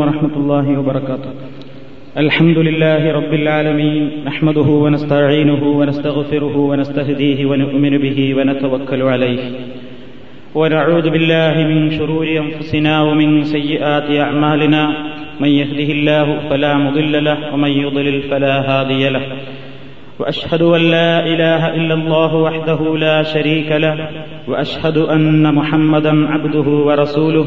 ورحمة الله وبركاته. الحمد لله رب العالمين نحمده ونستعينه ونستغفره ونستهديه ونؤمن به ونتوكل عليه. ونعوذ بالله من شرور أنفسنا ومن سيئات أعمالنا. من يهده الله فلا مضل له ومن يضلل فلا هادي له. وأشهد أن لا إله إلا الله وحده لا شريك له. وأشهد أن محمدا عبده ورسوله.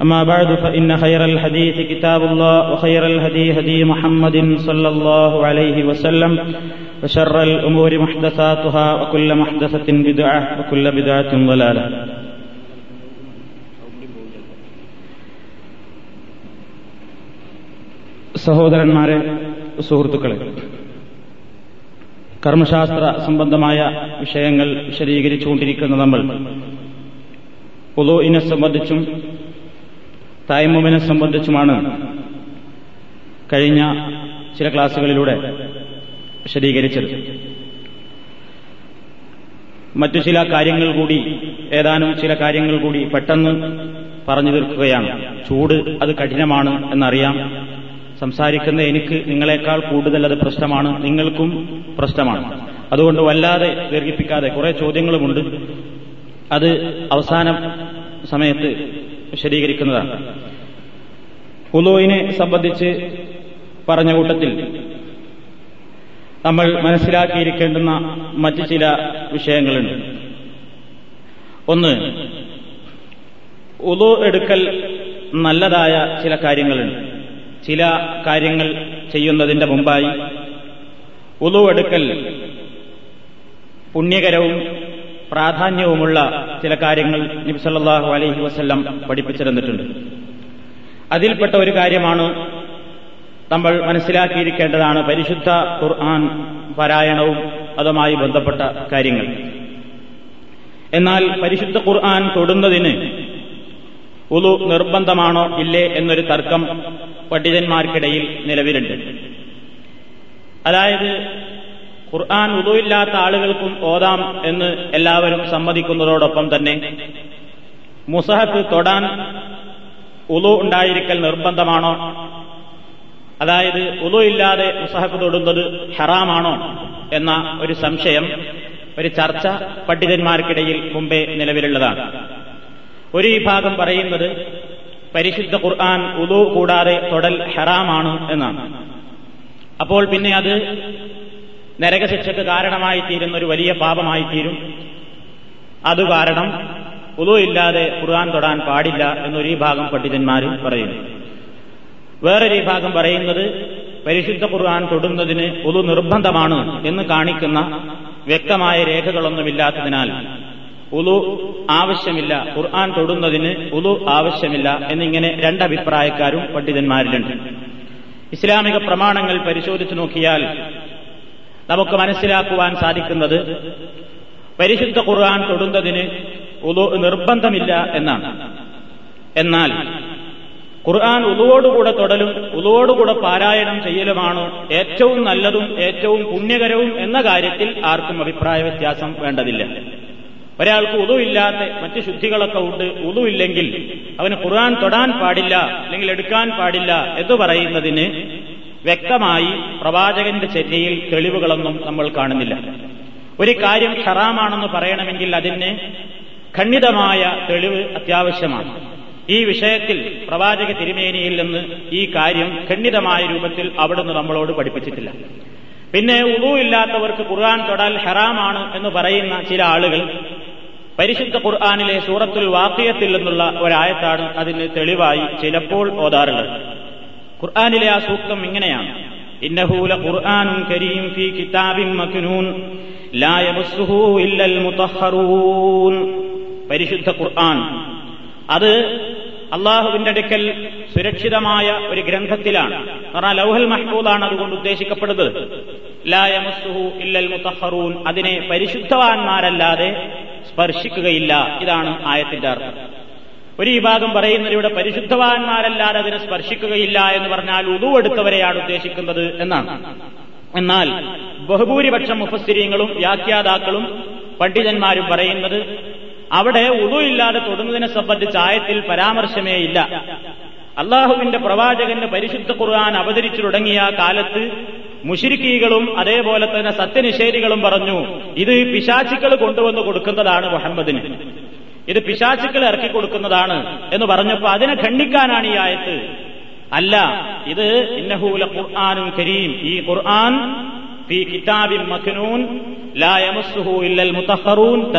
أما بعد فإن خير الحديث كتاب الله وخير الهدي هدي محمد صلى الله عليه وسلم وشر الأمور محدثاتها وكل محدثة بدعة وكل بدعة ضلالة സഹോദരന്മാരെ സുഹൃത്തുക്കളെ കർമ്മശാസ്ത്ര സംബന്ധമായ വിഷയങ്ങൾ വിശദീകരിച്ചുകൊണ്ടിരിക്കുന്ന നമ്മൾ പൊതുവിനെ സംബന്ധിച്ചും തായ്മുമിനെ സംബന്ധിച്ചുമാണ് കഴിഞ്ഞ ചില ക്ലാസുകളിലൂടെ വിശദീകരിച്ചത്. മറ്റു ചില കാര്യങ്ങൾ കൂടി ഏതാനും ചില കാര്യങ്ങൾ കൂടി പെട്ടെന്ന് പറഞ്ഞു തീർക്കുകയാണ്. ചൂട് അത് കഠിനമാണ് എന്നറിയാം. സംസാരിക്കുന്ന എനിക്ക് നിങ്ങളെക്കാൾ കൂടുതൽ അത് പ്രശ്നമാണ്. നിങ്ങൾക്കും പ്രശ്നമാണ്. അതുകൊണ്ട് വല്ലാതെ ദീർഘിപ്പിക്കാതെ കുറെ ചോദ്യങ്ങളുമുണ്ട്. അത് അവസാന സമയത്ത് വിശദീകരിക്കുന്നതാണ്. ഉലുവിനെ സംബന്ധിച്ച് പറഞ്ഞ കൂട്ടത്തിൽ നമ്മൾ മനസ്സിലാക്കിയിരിക്കേണ്ടുന്ന മറ്റ് ചില വിഷയങ്ങളുണ്ട്. ഒന്ന് ഉലു എടുക്കൽ നല്ലതായ ചില കാര്യങ്ങളുണ്ട്. ചില കാര്യങ്ങൾ ചെയ്യുന്നതിന്റെ മുമ്പായി ഉളുവെടുക്കൽ പുണ്യകരവും പ്രാധാന്യവുമുള്ള ചില കാര്യങ്ങൾ നിബ്സല്ലാഹു അലൈഹി വസ്ല്ലം പഠിപ്പിച്ചിരുന്നിട്ടുണ്ട്. അതിൽപ്പെട്ട ഒരു കാര്യമാണ് നമ്മൾ മനസ്സിലാക്കിയിരിക്കേണ്ടതാണ് പരിശുദ്ധ ഖുർആൻ പാരായണവും അതുമായി ബന്ധപ്പെട്ട കാര്യങ്ങൾ. എന്നാൽ പരിശുദ്ധ ഖുർആൻ തൊടുന്നതിന് ഉളു നിർബന്ധമാണോ ഇല്ലേ എന്നൊരു തർക്കം പണ്ഡിതന്മാർക്കിടയിൽ നിലവിലുണ്ട്. അതായത് ഖുർആൻ ഉദുവില്ലാത്ത ആളുകൾക്കും ഓതാം എന്ന് എല്ലാവരും സമ്മതിക്കുന്നതോടൊപ്പം തന്നെ മുസഹത്ത് തൊടാൻ ഉളു ഉണ്ടായിരിക്കൽ നിർബന്ധമാണോ? അതായത് ഉളു ഇല്ലാതെ മുസഹഫ് തൊടുന്നത് ഹറാമാണോ എന്ന ഒരു സംശയം ഒരു ചർച്ച പണ്ഡിതന്മാർക്കിടയിൽ മുമ്പേ നിലവിലുള്ളതാണ്. ഒരു വിഭാഗം പറയുന്നത് പരിശുദ്ധ ഖുർആൻ ഉദു കൂടാതെ തൊടൽ ഹറാമാണ് എന്നാണ്. അപ്പോൾ പിന്നെ അത് നരകശിക്ഷക്ക് കാരണമായി തീരുന്ന ഒരു വലിയ പാപമായി തീരും. അത് കാരണം ഉദു ഇല്ലാതെ ഖുർആൻ തൊടാൻ പാടില്ല എന്നൊരു ഭാഗം പണ്ഡിതന്മാർ പറയുന്നു. വേറൊരു ഭാഗം പറയുന്നത് പരിശുദ്ധ ഖുർആൻ തൊടുന്നതിന് ഉദു നിർബന്ധമാണ് എന്ന് കാണിക്കുന്ന വ്യക്തമായ രേഖകളൊന്നുമില്ലാത്തതിനാൽ ഉലു ആവശ്യമില്ല ഖുർആൻ തൊടുന്നതിന് ഉലു ആവശ്യമില്ല എന്നിങ്ങനെ രണ്ടഭിപ്രായക്കാരും പണ്ഡിതന്മാരിലുണ്ട്. ഇസ്ലാമിക പ്രമാണങ്ങൾ പരിശോധിച്ചു നോക്കിയാൽ നമുക്ക് മനസ്സിലാക്കുവാൻ സാധിക്കുന്നത് പരിശുദ്ധ ഖുർആൻ തൊടുന്നതിന് നിർബന്ധമില്ല എന്നാണ്. എന്നാൽ ഖുർആൻ ഉതുവോടുകൂടെ തൊടലും ഉതുവോടുകൂടെ പാരായണം ചെയ്യലുമാണോ ഏറ്റവും നല്ലതും ഏറ്റവും പുണ്യകരവും എന്ന കാര്യത്തിൽ ആർക്കും അഭിപ്രായ വ്യത്യാസം വേണ്ടതില്ല. ഒരാൾക്ക് ഉതുവില്ലാത്ത മറ്റ് ശുദ്ധികളൊക്കെ ഉണ്ട് ഉതുവില്ലെങ്കിൽ അവന് ഖുർആൻ തൊടാൻ പാടില്ല അല്ലെങ്കിൽ എടുക്കാൻ പാടില്ല എന്ന് പറയുന്നതിന് വ്യക്തമായി പ്രവാചകന്റെ ചര്യയിൽ തെളിവുകളൊന്നും നമ്മൾ കാണുന്നില്ല. ഒരു കാര്യം ഹറാമാണെന്ന് പറയണമെങ്കിൽ അതിന് ഖണ്ഡിതമായ തെളിവ് അത്യാവശ്യമാണ്. ഈ വിഷയത്തിൽ പ്രവാചക തിരുമേനിയിൽ നിന്ന് ഈ കാര്യം ഖണ്ഡിതമായ രൂപത്തിൽ അവിടുന്ന് നമ്മളോട് പഠിപ്പിച്ചിട്ടില്ല. പിന്നെ ഉളു ഇല്ലാത്തവർക്ക് ഖുർആൻ തൊടാൽ ഹറാമാണ് എന്ന് പറയുന്ന ചില ആളുകൾ പരിശുദ്ധ ഖുർആാനിലെ സൂറത്തുൽ വാക്കിയത്തിൽ നിന്നുള്ള ഒരായത്താണ് അതിന് തെളിവായി ചിലപ്പോൾ ഓതാറുള്ളത്. ഖുർആാനിലെ ആ സൂക്തം ഇങ്ങനെയാണ്. ഇന്നഹൂല ഖുർആാനും കരീം ഫി കിതാബിൻ മക്നൂൻ ലാ യമസ്സുഹു ഇല്ലൽ മുതഹറൂൻ. പരിശുദ്ധ ഖുർആൻ. അത് അള്ളാഹുവിന്റെ അടുക്കൽ സുരക്ഷിതമായ ഒരു ഗ്രന്ഥത്തിലാണ്. കാരണം ലൗഹൽ മഹ്ബൂദാണ് അതുകൊണ്ട് ഉദ്ദേശിക്കപ്പെടുന്നത്. ലായമസുഹു ഇല്ലൽ മുതഹറൂൻ. അതിനെ പരിശുദ്ധവാന്മാരല്ലാതെ സ്പർശിക്കുകയില്ല. ഇതാണ് ആയത്തിന്റെ അർത്ഥം. ഒരു വിഭാഗം പറയുന്നത് ഇവിടെ പരിശുദ്ധവാന്മാരല്ലാതെ അതിനെ സ്പർശിക്കുകയില്ല എന്ന് പറഞ്ഞാൽ ഉതുവെടുത്തവരെയാണ് ഉദ്ദേശിക്കുന്നത് എന്നാണ്. എന്നാൽ ബഹുഭൂരിപക്ഷം മുഫസ്സിരിയങ്ങളും വ്യാഖ്യാതാക്കളും പണ്ഡിതന്മാരും പറയുന്നത് അവിടെ ഉതു ഇല്ലാതെ തൊടുന്നതിനെ സംബന്ധിച്ച് ആയത്തിൽ പരാമർശമേ ഇല്ല. അള്ളാഹുവിന്റെ പ്രവാചകന്റെ പരിശുദ്ധ ഖുർആൻ അവതരിച്ചു തുടങ്ങിയ കാലത്ത് മുഷിരിക്കീകളും അതേപോലെ തന്നെ സത്യനിഷേധികളും പറഞ്ഞു ഇത് പിശാചിക്കൾ കൊണ്ടുവന്ന് കൊടുക്കുന്നതാണ് മുഹമ്മദിന്. ഇത് പിശാചുക്കൾ ഇറക്കി കൊടുക്കുന്നതാണ് എന്ന് പറഞ്ഞപ്പോ അതിനെ ഖണ്ഡിക്കാനാണ് ഈ ആയത്ത്. അല്ല ഇത് ഇന്നഹൂല ഖുർആാനും കരീം. ഈ ഖുർആൻ ലാ ഇല്ലൽ മുതഹറൂൻ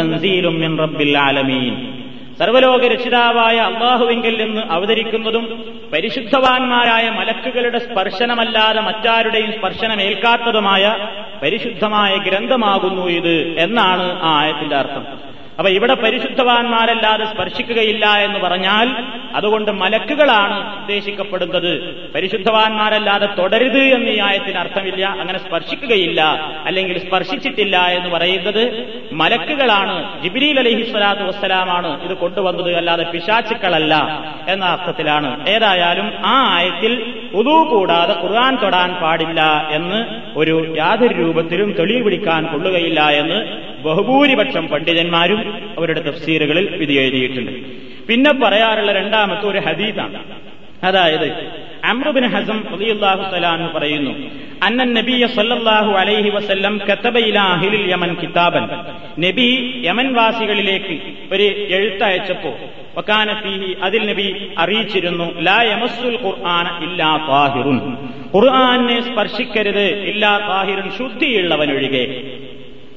മിൻ റബ്ബിൽ ആലമീൻ. സർവലോക രക്ഷിതാവായ അള്ളാഹുവിങ്കിൽ നിന്ന് അവതരിക്കുന്നതും പരിശുദ്ധവാന്മാരായ മലക്കുകളുടെ സ്പർശനമല്ലാതെ മറ്റാരുടെയും സ്പർശനമേൽക്കാത്തതുമായ പരിശുദ്ധമായ ഗ്രന്ഥമാകുന്നു ഇത് എന്നാണ് ആ ആയത്തിന്റെ അർത്ഥം. അപ്പൊ ഇവിടെ പരിശുദ്ധവാന്മാരല്ലാതെ സ്പർശിക്കുകയില്ല എന്ന് പറഞ്ഞാൽ അതുകൊണ്ട് മലക്കുകളാണ് ഉദ്ദേശിക്കപ്പെടുന്നത്. പരിശുദ്ധവാന്മാരല്ലാതെ തുടരുത് എന്ന് ഈ ആയത്തിന് അർത്ഥമില്ല. അങ്ങനെ സ്പർശിക്കുകയില്ല. അല്ലെങ്കിൽ സ്പർശിച്ചിട്ടില്ല എന്ന് പറയുന്നത് മലക്കുകളാണ്. ജിബിരിൽ അലഹി സ്വലാത്തു വസ്സലാമാണ് ഇത് കൊണ്ടുവന്നത്. അല്ലാതെ പിശാച്ചുക്കളല്ല എന്ന അർത്ഥത്തിലാണ്. ഏതായാലും ആ ആയത്തിൽ ഉതു കൂടാതെ ഖുർആൻ തൊടാൻ പാടില്ല എന്ന് ഒരു യാതൊരു രൂപത്തിലും തെളിവ് പിടിക്കാൻ കൊള്ളുകയില്ല എന്ന് ബഹുഭൂരിപക്ഷം പണ്ഡിതന്മാരും അവരുടെ തഫ്സീറുകളിൽ വിധി എഴുതിയിട്ടുണ്ട്. പിന്നെ പറയാറുള്ള രണ്ടാമത്തെ ഒരു ഹദീസാണ്. അതായത് അമ്രുബിൻ ഹസം റളിയല്ലാഹു തആല പറയുന്നു അന്നൻ നബിയ സല്ലല്ലാഹു അലൈഹി വസല്ലം കതബ ഇലാ അഹ്ലിൽ യമൻ കിതാബൻ. നബി യമൻ വാസികളിലേക്ക് ഒരു എഴുത്തയച്ചപ്പോ വകാന ഫീഹി അതിൽ നബി അറിയിച്ചിരുന്നു ലാ യമസ്സുൽ ഖുർആന ഇല്ലാ താഹിറുൻ ഖുർആനെ സ്പർശിക്കരുത് ഇല്ലാ താഹിറുൻ ശുദ്ധിയുള്ളവനൊഴികെ.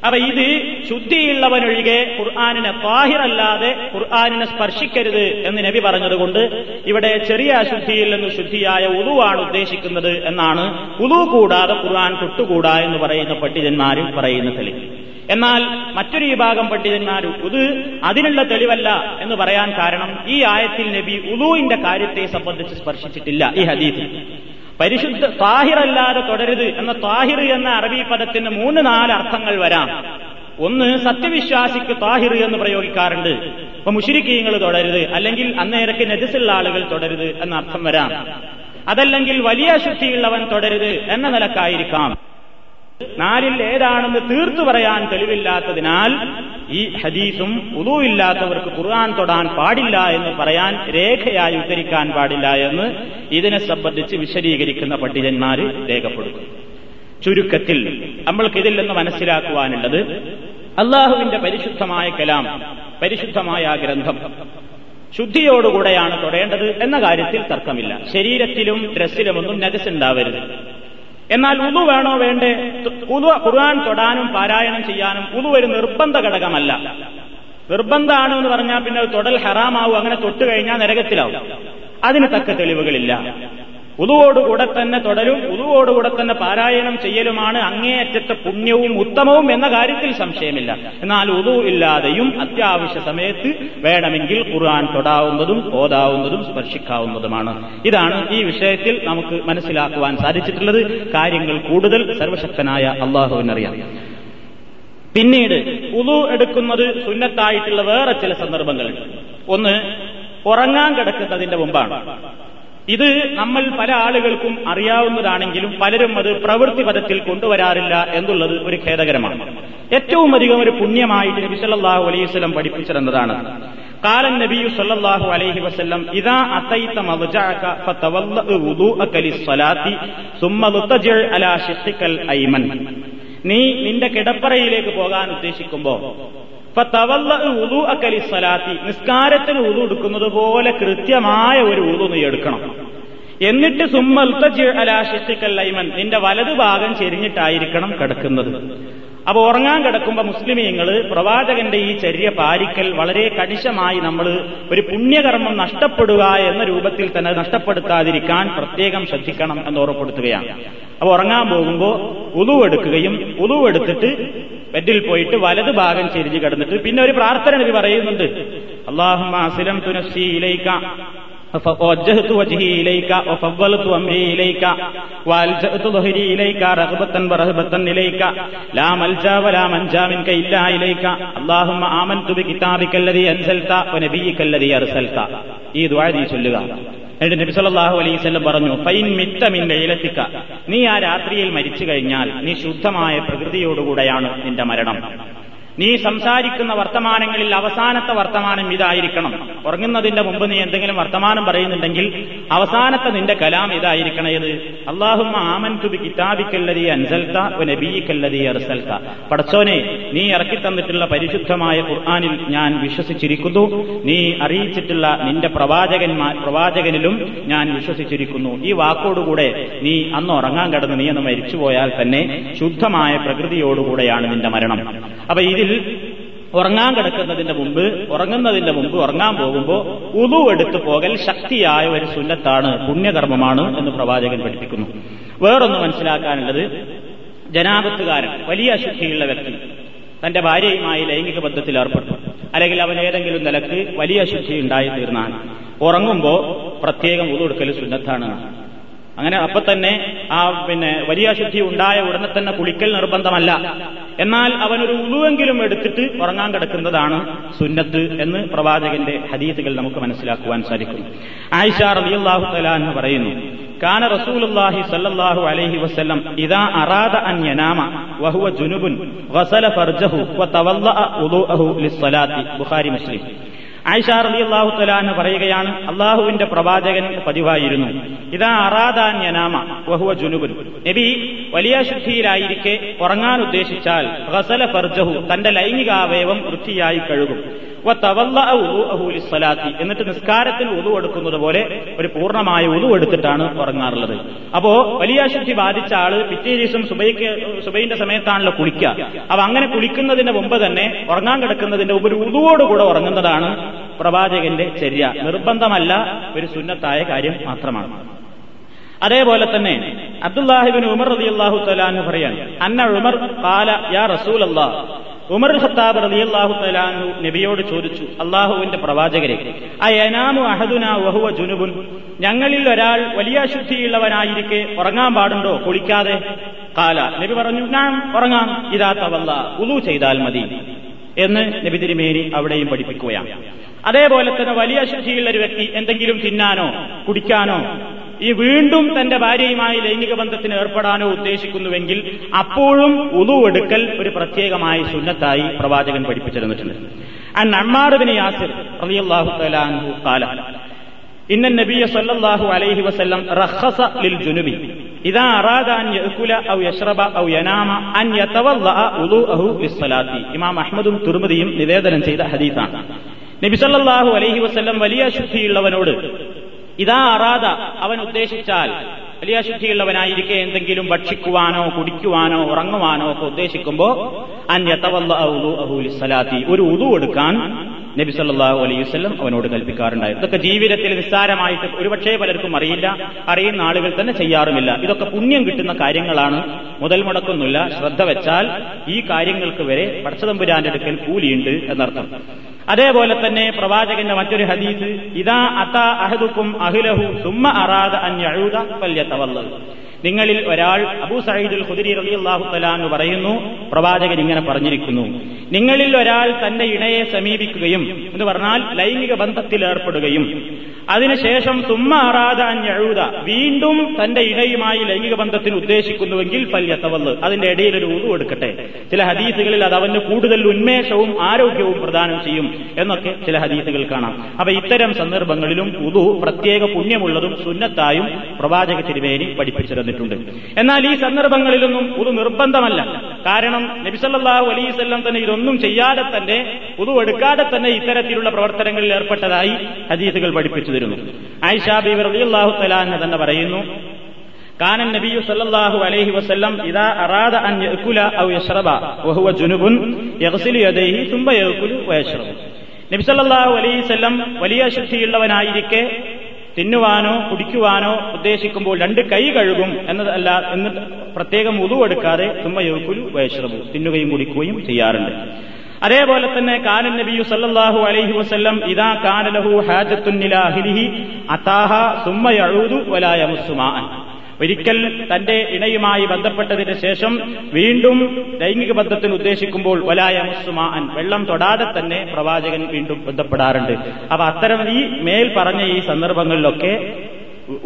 അപ്പൊ ഇത് ശുദ്ധിയുള്ളവനൊഴികെ ഖുർആാനിനെ താഹിറല്ലാതെ ഖുർആാനിനെ സ്പർശിക്കരുത് എന്ന് നബി പറഞ്ഞതുകൊണ്ട് ഇവിടെ ചെറിയ അശുദ്ധിയിൽ നിന്ന് ശുദ്ധിയായ ഉളുവാണ് ഉദ്ദേശിക്കുന്നത് എന്നാണ്. ഉളു കൂടാതെ ഖുർആൻ തൊട്ടുകൂടാ എന്ന് പറയുന്ന പണ്ഡിതന്മാർ പറയുന്ന തെളിവ്. എന്നാൽ മറ്റൊരു വിഭാഗം പണ്ഡിതന്മാർ ഇത് അതിനുള്ള തെളിവല്ല എന്ന് പറയാൻ കാരണം ഈ ആയത്തിൽ നബി ഉലുവിന്റെ കാര്യത്തെ സംബന്ധിച്ച് സ്പർശിച്ചിട്ടില്ല ഈ ഹദീസിൽ. പരിശുദ്ധ താഹിറല്ലാതെ തുടരുത് എന്ന താഹിർ എന്ന അറബി പദത്തിന് മൂന്ന് നാല് അർത്ഥങ്ങൾ വരാം. ഒന്ന് സത്യവിശ്വാസിക്ക് താഹിർ എന്ന് പ്രയോഗിക്കാറുണ്ട്. ഇപ്പൊ മുഷിരിക്കീങ്ങൾ തുടരുത് അല്ലെങ്കിൽ അന്നേരക്ക് നജസുള്ള ആളുകൾ തുടരുത് എന്ന അർത്ഥം വരാം. അതല്ലെങ്കിൽ വലിയ ശുദ്ധിയുള്ളവൻ തുടരുത് എന്ന നിലക്കായിരിക്കാം. നാലിൽ ഏതാണെന്ന് തീർത്തു പറയാൻ തെളിവില്ലാത്തതിനാൽ ഈ ഹദീസും ഉദുവില്ലാത്തവർക്ക് ഖുർആൻ തൊടാൻ പാടില്ല എന്ന് പറയാൻ രേഖയായി ഉദ്ധരിക്കാൻ പാടില്ല എന്ന് ഇതിനെ സംബന്ധിച്ച് വിശദീകരിക്കുന്ന പണ്ഡിതന്മാർ രേഖപ്പെടുത്തും ചുരുക്കത്തിൽ നമ്മൾക്ക് ഇതിൽ നിന്ന് മനസ്സിലാക്കുവാനുള്ളത് അള്ളാഹുവിന്റെ പരിശുദ്ധമായ കലാം പരിശുദ്ധമായ ആ ഗ്രന്ഥം ശുദ്ധിയോടുകൂടെയാണ് തൊടേണ്ടത് എന്ന കാര്യത്തിൽ തർക്കമില്ല. ശരീരത്തിലും ഡ്രസ്സിലുമൊന്നും നജസുണ്ടാവരുത് എന്നാൽ ഉതു വേണോ വേണ്ടേ? ഉതു ഖുർആൻ തൊടാനും പാരായണം ചെയ്യാനും ഉതു ഒരു നിർബന്ധ ഘടകമല്ല. നിർബന്ധമാണ് എന്ന് പറഞ്ഞാൽ പിന്നെ തൊടൽ ഹറാമാവും അങ്ങനെ തൊട്ട് കഴിഞ്ഞാൽ നരകത്തിലാവും. അതിന് തക്ക തെളിവുകളില്ല. ഉതുവോടുകൂടെ തന്നെ തുടരും ഉതുവോടുകൂടെ തന്നെ പാരായണം ചെയ്യലുമാണ് അങ്ങേയറ്റത്തെ പുണ്യവും ഉത്തമവും എന്ന കാര്യത്തിൽ സംശയമില്ല. എന്നാൽ ഉതു ഇല്ലാതെയും അത്യാവശ്യ സമയത്ത് വേണമെങ്കിൽ ഖുർആൻ തൊടാവുന്നതും ഓതാവുന്നതും സ്പർശിക്കാവുന്നതുമാണ്. ഇതാണ് ഈ വിഷയത്തിൽ നമുക്ക് മനസ്സിലാക്കുവാൻ സാധിച്ചിട്ടുള്ളത്. കാര്യങ്ങൾ കൂടുതൽ സർവശക്തനായ അള്ളാഹുവിനറിയാം. പിന്നീട് ഉതു എടുക്കുന്നത് സുന്നത്തായിട്ടുള്ള വേറെ ചില സന്ദർഭങ്ങളുണ്ട്. ഒന്ന് ഉറങ്ങാൻ കിടക്കുന്നതിന്റെ മുമ്പാണ്. ഇത് നമ്മൾ പല ആളുകൾക്കും അറിയാവുന്നതാണെങ്കിലും പലരും അത് പ്രവൃത്തി പദത്തിൽ കൊണ്ടുവരാറില്ല എന്നുള്ളത് ഒരു ഖേദകരമാണ്. ഏറ്റവും അധികം ഒരു പുണ്യമായിട്ട് നബി സല്ലാഹു അലൈഹി വസ്ലം പഠിപ്പിച്ചിരുന്നതാണ് കാലൻ നബിയു സല്ലാഹു അലൈഹി വസ്ലം ഇതാ അത്തൈത്ത നീ നിന്റെ കിടപ്പറയിലേക്ക് പോകാൻ ഉദ്ദേശിക്കുമ്പോ നിസ്കാരത്തിന് ഉതു എടുക്കുന്നത് പോലെ കൃത്യമായ ഒരു ഉതു നീ എടുക്കണം. എന്നിട്ട് സുമ്മൽത്തലാഷിക്കല്ലൈമൻ നിന്റെ വലതു ഭാഗം ചെരിഞ്ഞിട്ടായിരിക്കണം കിടക്കുന്നത്. അപ്പൊ ഉറങ്ങാൻ കിടക്കുമ്പോ മുസ്ലിമീങ്ങൾ പ്രവാചകന്റെ ഈ ചര്യ പാലിക്കൽ വളരെ കണിശമായി നമ്മൾ ഒരു പുണ്യകർമ്മം നഷ്ടപ്പെടുക എന്ന രൂപത്തിൽ തന്നെ നഷ്ടപ്പെടുത്താതിരിക്കാൻ പ്രത്യേകം ശ്രദ്ധിക്കണം എന്ന് ഓർമ്മപ്പെടുത്തുകയാണ്. അപ്പൊ ഉറങ്ങാൻ പോകുമ്പോ ഉളുവെടുക്കുകയും ഉളുവെടുത്തിട്ട് ബെഡിൽ പോയിട്ട് വലത് ഭാഗം ചെരിഞ്ഞ് കിടന്നിട്ട് പിന്നെ ഒരു പ്രാർത്ഥന നബി പറയുന്നുണ്ട് അള്ളാഹുലം തുനസ്സിയിലേക്ക وجهت وجهي إليك وفضلت أمري إليك وألجأت ظهري إليك رغبة ورهبة إليك لا ملجا ولا منجا منك إلا إليك اللهم آمنت بكتابك الذي أنزلت ونبيك الذي أرسلت ഈ ദുആ നീ ചൊല്ലുക എന്നിട്ട് നബി സല്ലല്ലാഹു അലൈഹി വസല്ലം പറഞ്ഞു ഫൈൻ മിത്ത മിൻ ലൈലത്തിക. നീ ആ രാത്രിയിൽ മരിച്ചു കഴിഞ്ഞാൽ നീ ശുദ്ധമായ പ്രകൃതിയോടുകൂടെയാണ് നിന്റെ മരണം. നീ സംസാരിക്കുന്ന വർത്തമാനങ്ങളിൽ അവസാനത്തെ വർത്തമാനം ഇതായിരിക്കണം. ഉറങ്ങുന്നതിന്റെ മുമ്പ് നീ എന്തെങ്കിലും വർത്തമാനം പറയുന്നുണ്ടെങ്കിൽ അവസാനത്തെ നിന്റെ കലാം ഇതായിരിക്കണം ഏത് അള്ളാഹുമ്മ ആമൻ തുബി കിതാബിക്കല്ലതി അൻസൽത്ത നബീക്കല്ലതി അർസൽത്ത പടച്ചോനെ നീ ഇറക്കി തന്നിട്ടുള്ള പരിശുദ്ധമായ ഖുർആാനിൽ ഞാൻ വിശ്വസിച്ചിരിക്കുന്നു. നീ അറിയിച്ചിട്ടുള്ള നിന്റെ പ്രവാചകന്മാർ പ്രവാചകനിലും ഞാൻ വിശ്വസിച്ചിരിക്കുന്നു. ഈ വാക്കോടുകൂടെ നീ അന്ന് ഉറങ്ങാൻ കിടന്ന് നീ അന്ന് മരിച്ചുപോയാൽ തന്നെ ശുദ്ധമായ പ്രകൃതിയോടുകൂടെയാണ് നിന്റെ മരണം. അപ്പൊ ഇതിൽ ഉറങ്ങാൻ കിടക്കുന്നതിന്റെ മുമ്പ് ഉറങ്ങുന്നതിന്റെ മുമ്പ് ഉറങ്ങാൻ പോകുമ്പോൾ ഉതു എടുത്തു പോകൽ ശക്തിയായ ഒരു സുന്നത്താണ് പുണ്യകർമ്മമാണ് എന്ന് പ്രവാചകൻ പഠിപ്പിക്കുന്നു. വേറൊന്ന് മനസ്സിലാക്കാനുള്ളത് ജനാപത്തുകാരൻ വലിയ അശുദ്ധിയുള്ള വ്യക്തി തന്റെ ഭാര്യയുമായി ലൈംഗിക ബന്ധത്തിൽ ഏർപ്പെട്ടു. അല്ലെങ്കിൽ അവൻ ഏതെങ്കിലും നിലയ്ക്ക് വലിയ അശുദ്ധി ഉണ്ടായി തീർന്നാൽ ഉറങ്ങുമ്പോൾ പ്രത്യേകം ഉതു എടുക്കൽ സുന്നത്താണ്. അങ്ങനെ അപ്പൊ തന്നെ ആ പിന്നെ വലിയ അശുദ്ധി ഉണ്ടായ ഉടനെ തന്നെ കുളിക്കൽ നിർബന്ധമല്ല. എന്നാൽ അവനൊരു ഉളുവെങ്കിലും എടുത്തിട്ട് ഉറങ്ങാൻ കിടക്കുന്നതാണ് സുന്നത്ത് എന്ന് പ്രവാചകന്റെ ഹദീസുകൾ നമുക്ക് മനസ്സിലാക്കുവാൻ സാധിക്കും. ആയിഷ റളിയല്ലാഹു തആല എന്ന് പറയുന്നു കാന റസൂലുള്ളാഹി സല്ലല്ലാഹു അലൈഹി വസല്ലം ഇദാ അറാദ അൻ യനാമ വഹുവ ജുനുബുൻ വസല ഫർജഹു വതവല്ലഅ വുളൂഅഹു ലിസ്സലാത്തി. ബുഖാരി മുസ്ലിം. ആയിഷ റളിയല്ലാഹു അള്ളാഹു എന്ന് പറയുകയാണ് അള്ളാഹുവിന്റെ പ്രവാചകൻ പതിവായിരുന്നു. ഇതാ അറാദാന്യനാമ വഹുവ ജുനുബുൻ. നബി വലിയ ശുദ്ധിയിലായിരിക്കെ ഉറങ്ങാൻ ഉദ്ദേശിച്ചാൽ ഗസല ഫർജഹു തന്റെ ലൈംഗികാവയവം വൃത്തിയായി കഴുകും. എന്നിട്ട് നിസ്കാരത്തിന് ഉതു എടുക്കുന്നത് പോലെ ഒരു പൂർണമായ ഉതു എടുത്തിട്ടാണ് ഉറങ്ങാറുള്ളത്. അപ്പോ വലിയ ശുദ്ധി ബാധിച്ച ആൾ പിറ്റേ ദിവസം സുബൈക്ക് സുബൈന്റെ സമയത്താണല്ലോ കുളിക്കുക അപ്പൊ അങ്ങനെ കുളിക്കുന്നതിന്റെ മുമ്പ് തന്നെ ഉറങ്ങാൻ കിടക്കുന്നതിന്റെ മുമ്പ് ഒരു ഉതുവോടുകൂടെ ഉറങ്ങുന്നതാണ് പ്രവാചകന്റെ ചര്യ. നിർബന്ധമല്ല ഒരു സുന്നത്തായ കാര്യം മാത്രമാണ്. അതേപോലെ തന്നെ അബ്ദുല്ലാഹിബിൻ ഉമർ റതി അള്ളാഹു തലാന്ന് പറയാൻ അന്ന ഉമർ കാല യാ റസൂൽ അള്ളാഹ് ഉമർ ഖത്താബ് അള്ളാഹു തലാനു നബിയോട് ചോദിച്ചു അള്ളാഹുവിന്റെ പ്രവാചകരെ അയനാമു അഹദുന വഹുവ ജുനുബുൻ? ഞങ്ങളിൽ ഒരാൾ വലിയ ശുദ്ധിയുള്ളവനായിരിക്കെ ഉറങ്ങാൻ പാടുണ്ടോ? കുളിക്കാതെ? കാല നബി പറഞ്ഞു ഞാൻ ഉറങ്ങാം. ഇതാ തവല്ല ഉലു ചെയ്താൽ മതി. എന്ന് നബി തിരുമേനി അവിടെയും പഠിപ്പിക്കുകയാണ്. അതേപോലെ തന്നെ വലിയ ശുദ്ധിയുള്ള ഒരു വ്യക്തി എന്തെങ്കിലും തിന്നാനോ കുടിക്കാനോ ഈ വീണ്ടും തന്റെ ഭാര്യയുമായി ലൈംഗിക ബന്ധത്തിന് ഏർപ്പെടാനോ ഉദ്ദേശിക്കുന്നുവെങ്കിൽ അപ്പോഴും ഉതു എടുക്കൽ ഒരു പ്രത്യേകമായ സുന്നത്തായി പ്രവാചകൻ പഠിപ്പിച്ചിരുന്നിട്ടുണ്ട് യാസിർ റളിയല്ലാഹു ഇന്ന സല്ലല്ലാഹു അലൈഹി വസല്ലം റഖസ ലിൽ ഇദാ അൻ യഅകുല ഔ ഔ യനാമ അൻ ഇമാം അഹ്മദും തുർമുദിയും നിവേദനം ചെയ്ത ഹദീസാണ്. നബി അലഹി വസ്ല്ലം വലിയ ശുദ്ധിയുള്ളവനോട് ഇതാ അറാദ അവൻ ഉദ്ദേശിച്ചാൽ വലിയ ശുദ്ധിയുള്ളവനായിരിക്കെ എന്തെങ്കിലും ഭക്ഷിക്കുവാനോ കുടിക്കുവാനോ ഉറങ്ങുവാനോ ഒക്കെ ഉദ്ദേശിക്കുമ്പോ അന്യത്തവല്ലാത്തി ഒരു ഉതു എടുക്കാൻ നബി സല്ലാഹു അലൈഹി വസ്ലം അവനോട് കൽപ്പിക്കാറുണ്ടായിരുന്നു ഇതൊക്കെ ജീവിതത്തിൽ നിസ്സാരമായിട്ട് ഒരുപക്ഷേ പലർക്കും അറിയില്ല അറിയുന്ന ആളുകൾ തന്നെ ചെയ്യാറുമില്ല. ഇതൊക്കെ പുണ്യം കിട്ടുന്ന കാര്യങ്ങളാണ്. മുതൽ മുടക്കൊന്നുമില്ല. ശ്രദ്ധ വെച്ചാൽ ഈ കാര്യങ്ങൾക്ക് വരെ പടച്ചതമ്പുരാന്റെ അടുക്കൽ കൂലിയുണ്ട് എന്നർത്ഥം. അതേപോലെ തന്നെ പ്രവാചകന്റെ മറ്റൊരു ഹദീസ് ഇതാ അത അഹദുക്കും അഹിലഹു സുമ്മ അറാദ അന്യഴുത പല്യത്തവല്ലത് നിങ്ങളിൽ ഒരാൾ അബൂ സയ്യിദുൽ ഖുദരി റളിയല്ലാഹു അള്ളാഹു എന്ന് പറയുന്നു പ്രവാചകൻ ഇങ്ങനെ പറഞ്ഞിരിക്കുന്നു നിങ്ങളിൽ ഒരാൾ തന്റെ ഇണയെ സമീപിക്കുകയും എന്ന് പറഞ്ഞാൽ ലൈംഗിക ബന്ധത്തിൽ ഏർപ്പെടുകയും അതിനുശേഷം തുമ്മ അറാദ ഞഴുത വീണ്ടും തന്റെ ഇണയുമായി ലൈംഗിക ബന്ധത്തിന് ഉദ്ദേശിക്കുന്നുവെങ്കിൽ പല്യത്തവല്ല് അതിന്റെ ഇടയിൽ ഒരു ഊതു എടുക്കട്ടെ ചില ഹദീസുകളിൽ അത് അവന് കൂടുതൽ ഉന്മേഷവും ആരോഗ്യവും പ്രദാനം ചെയ്യും എന്നൊക്കെ ചില ഹദീസുകൾ കാണാം. അപ്പൊ ഇത്തരം സന്ദർഭങ്ങളിലും ഉതു പ്രത്യേക പുണ്യമുള്ളതും സുന്നത്തായും പ്രവാചക തിരുവേനി പഠിപ്പിച്ചിരുന്നിട്ടുണ്ട് എന്നാൽ ഈ സന്ദർഭങ്ങളിലൊന്നും ഉതു നിർബന്ധമല്ല കാരണം നബിസല്ലാഹു അലൈവല്ലം തന്നെ ഇതൊന്നും ചെയ്യാതെ തന്നെ ഉതു എടുക്കാതെ തന്നെ ഇത്തരത്തിലുള്ള പ്രവർത്തനങ്ങളിൽ ഏർപ്പെട്ടതായി ഹദീസുകൾ പഠിപ്പിച്ചു തരുന്നു ആയിഷാ ബീവർ റളിയല്ലാഹു തആല തന്നെ പറയുന്നു كان النبي صلى الله عليه وسلم إذا أراد أن يأكل أو يشرب وهو جنب يغسل يديه ثم يأكل ويشرب നബി സല്ലല്ലാഹു അലൈഹി വസല്ലം വലിയ ശുദ്ധിയുള്ളവനായിരിക്കെ തിന്നുവാനോ കുടിക്കുവാനോ ഉദ്ദേശിക്കുമ്പോൾ രണ്ട് കൈ കഴുകും എന്നതല്ല എന്ന് പ്രത്യേകം ഉതുവെടുക്കാതെ തുമ്മ യോക്കുലു വയശ്രമു തിന്നുകയും കുടിക്കുകയും ചെയ്യാറുണ്ട്. അതേപോലെ തന്നെ കാനൻ നബിയു സല്ലല്ലാഹു അലൈഹി വസല്ലം ഇദാ കാനലഹു ഹാജത്തുൻ ഇലാ അതാഹ സുമ്മ യഊദു വലാ ഒരിക്കൽ തന്റെ ഇണയുമായി ബന്ധപ്പെട്ടതിന് ശേഷം വീണ്ടും ലൈംഗിക ബന്ധത്തിൽ ഉദ്ദേശിക്കുമ്പോൾ വലായ മുസ്സുമാൻ വെള്ളം തൊടാതെ തന്നെ പ്രവാചകൻ വീണ്ടും ബന്ധപ്പെടാറുണ്ട്. അപ്പൊ അത്തരം ഈ മേൽ പറഞ്ഞ ഈ സന്ദർഭങ്ങളിലൊക്കെ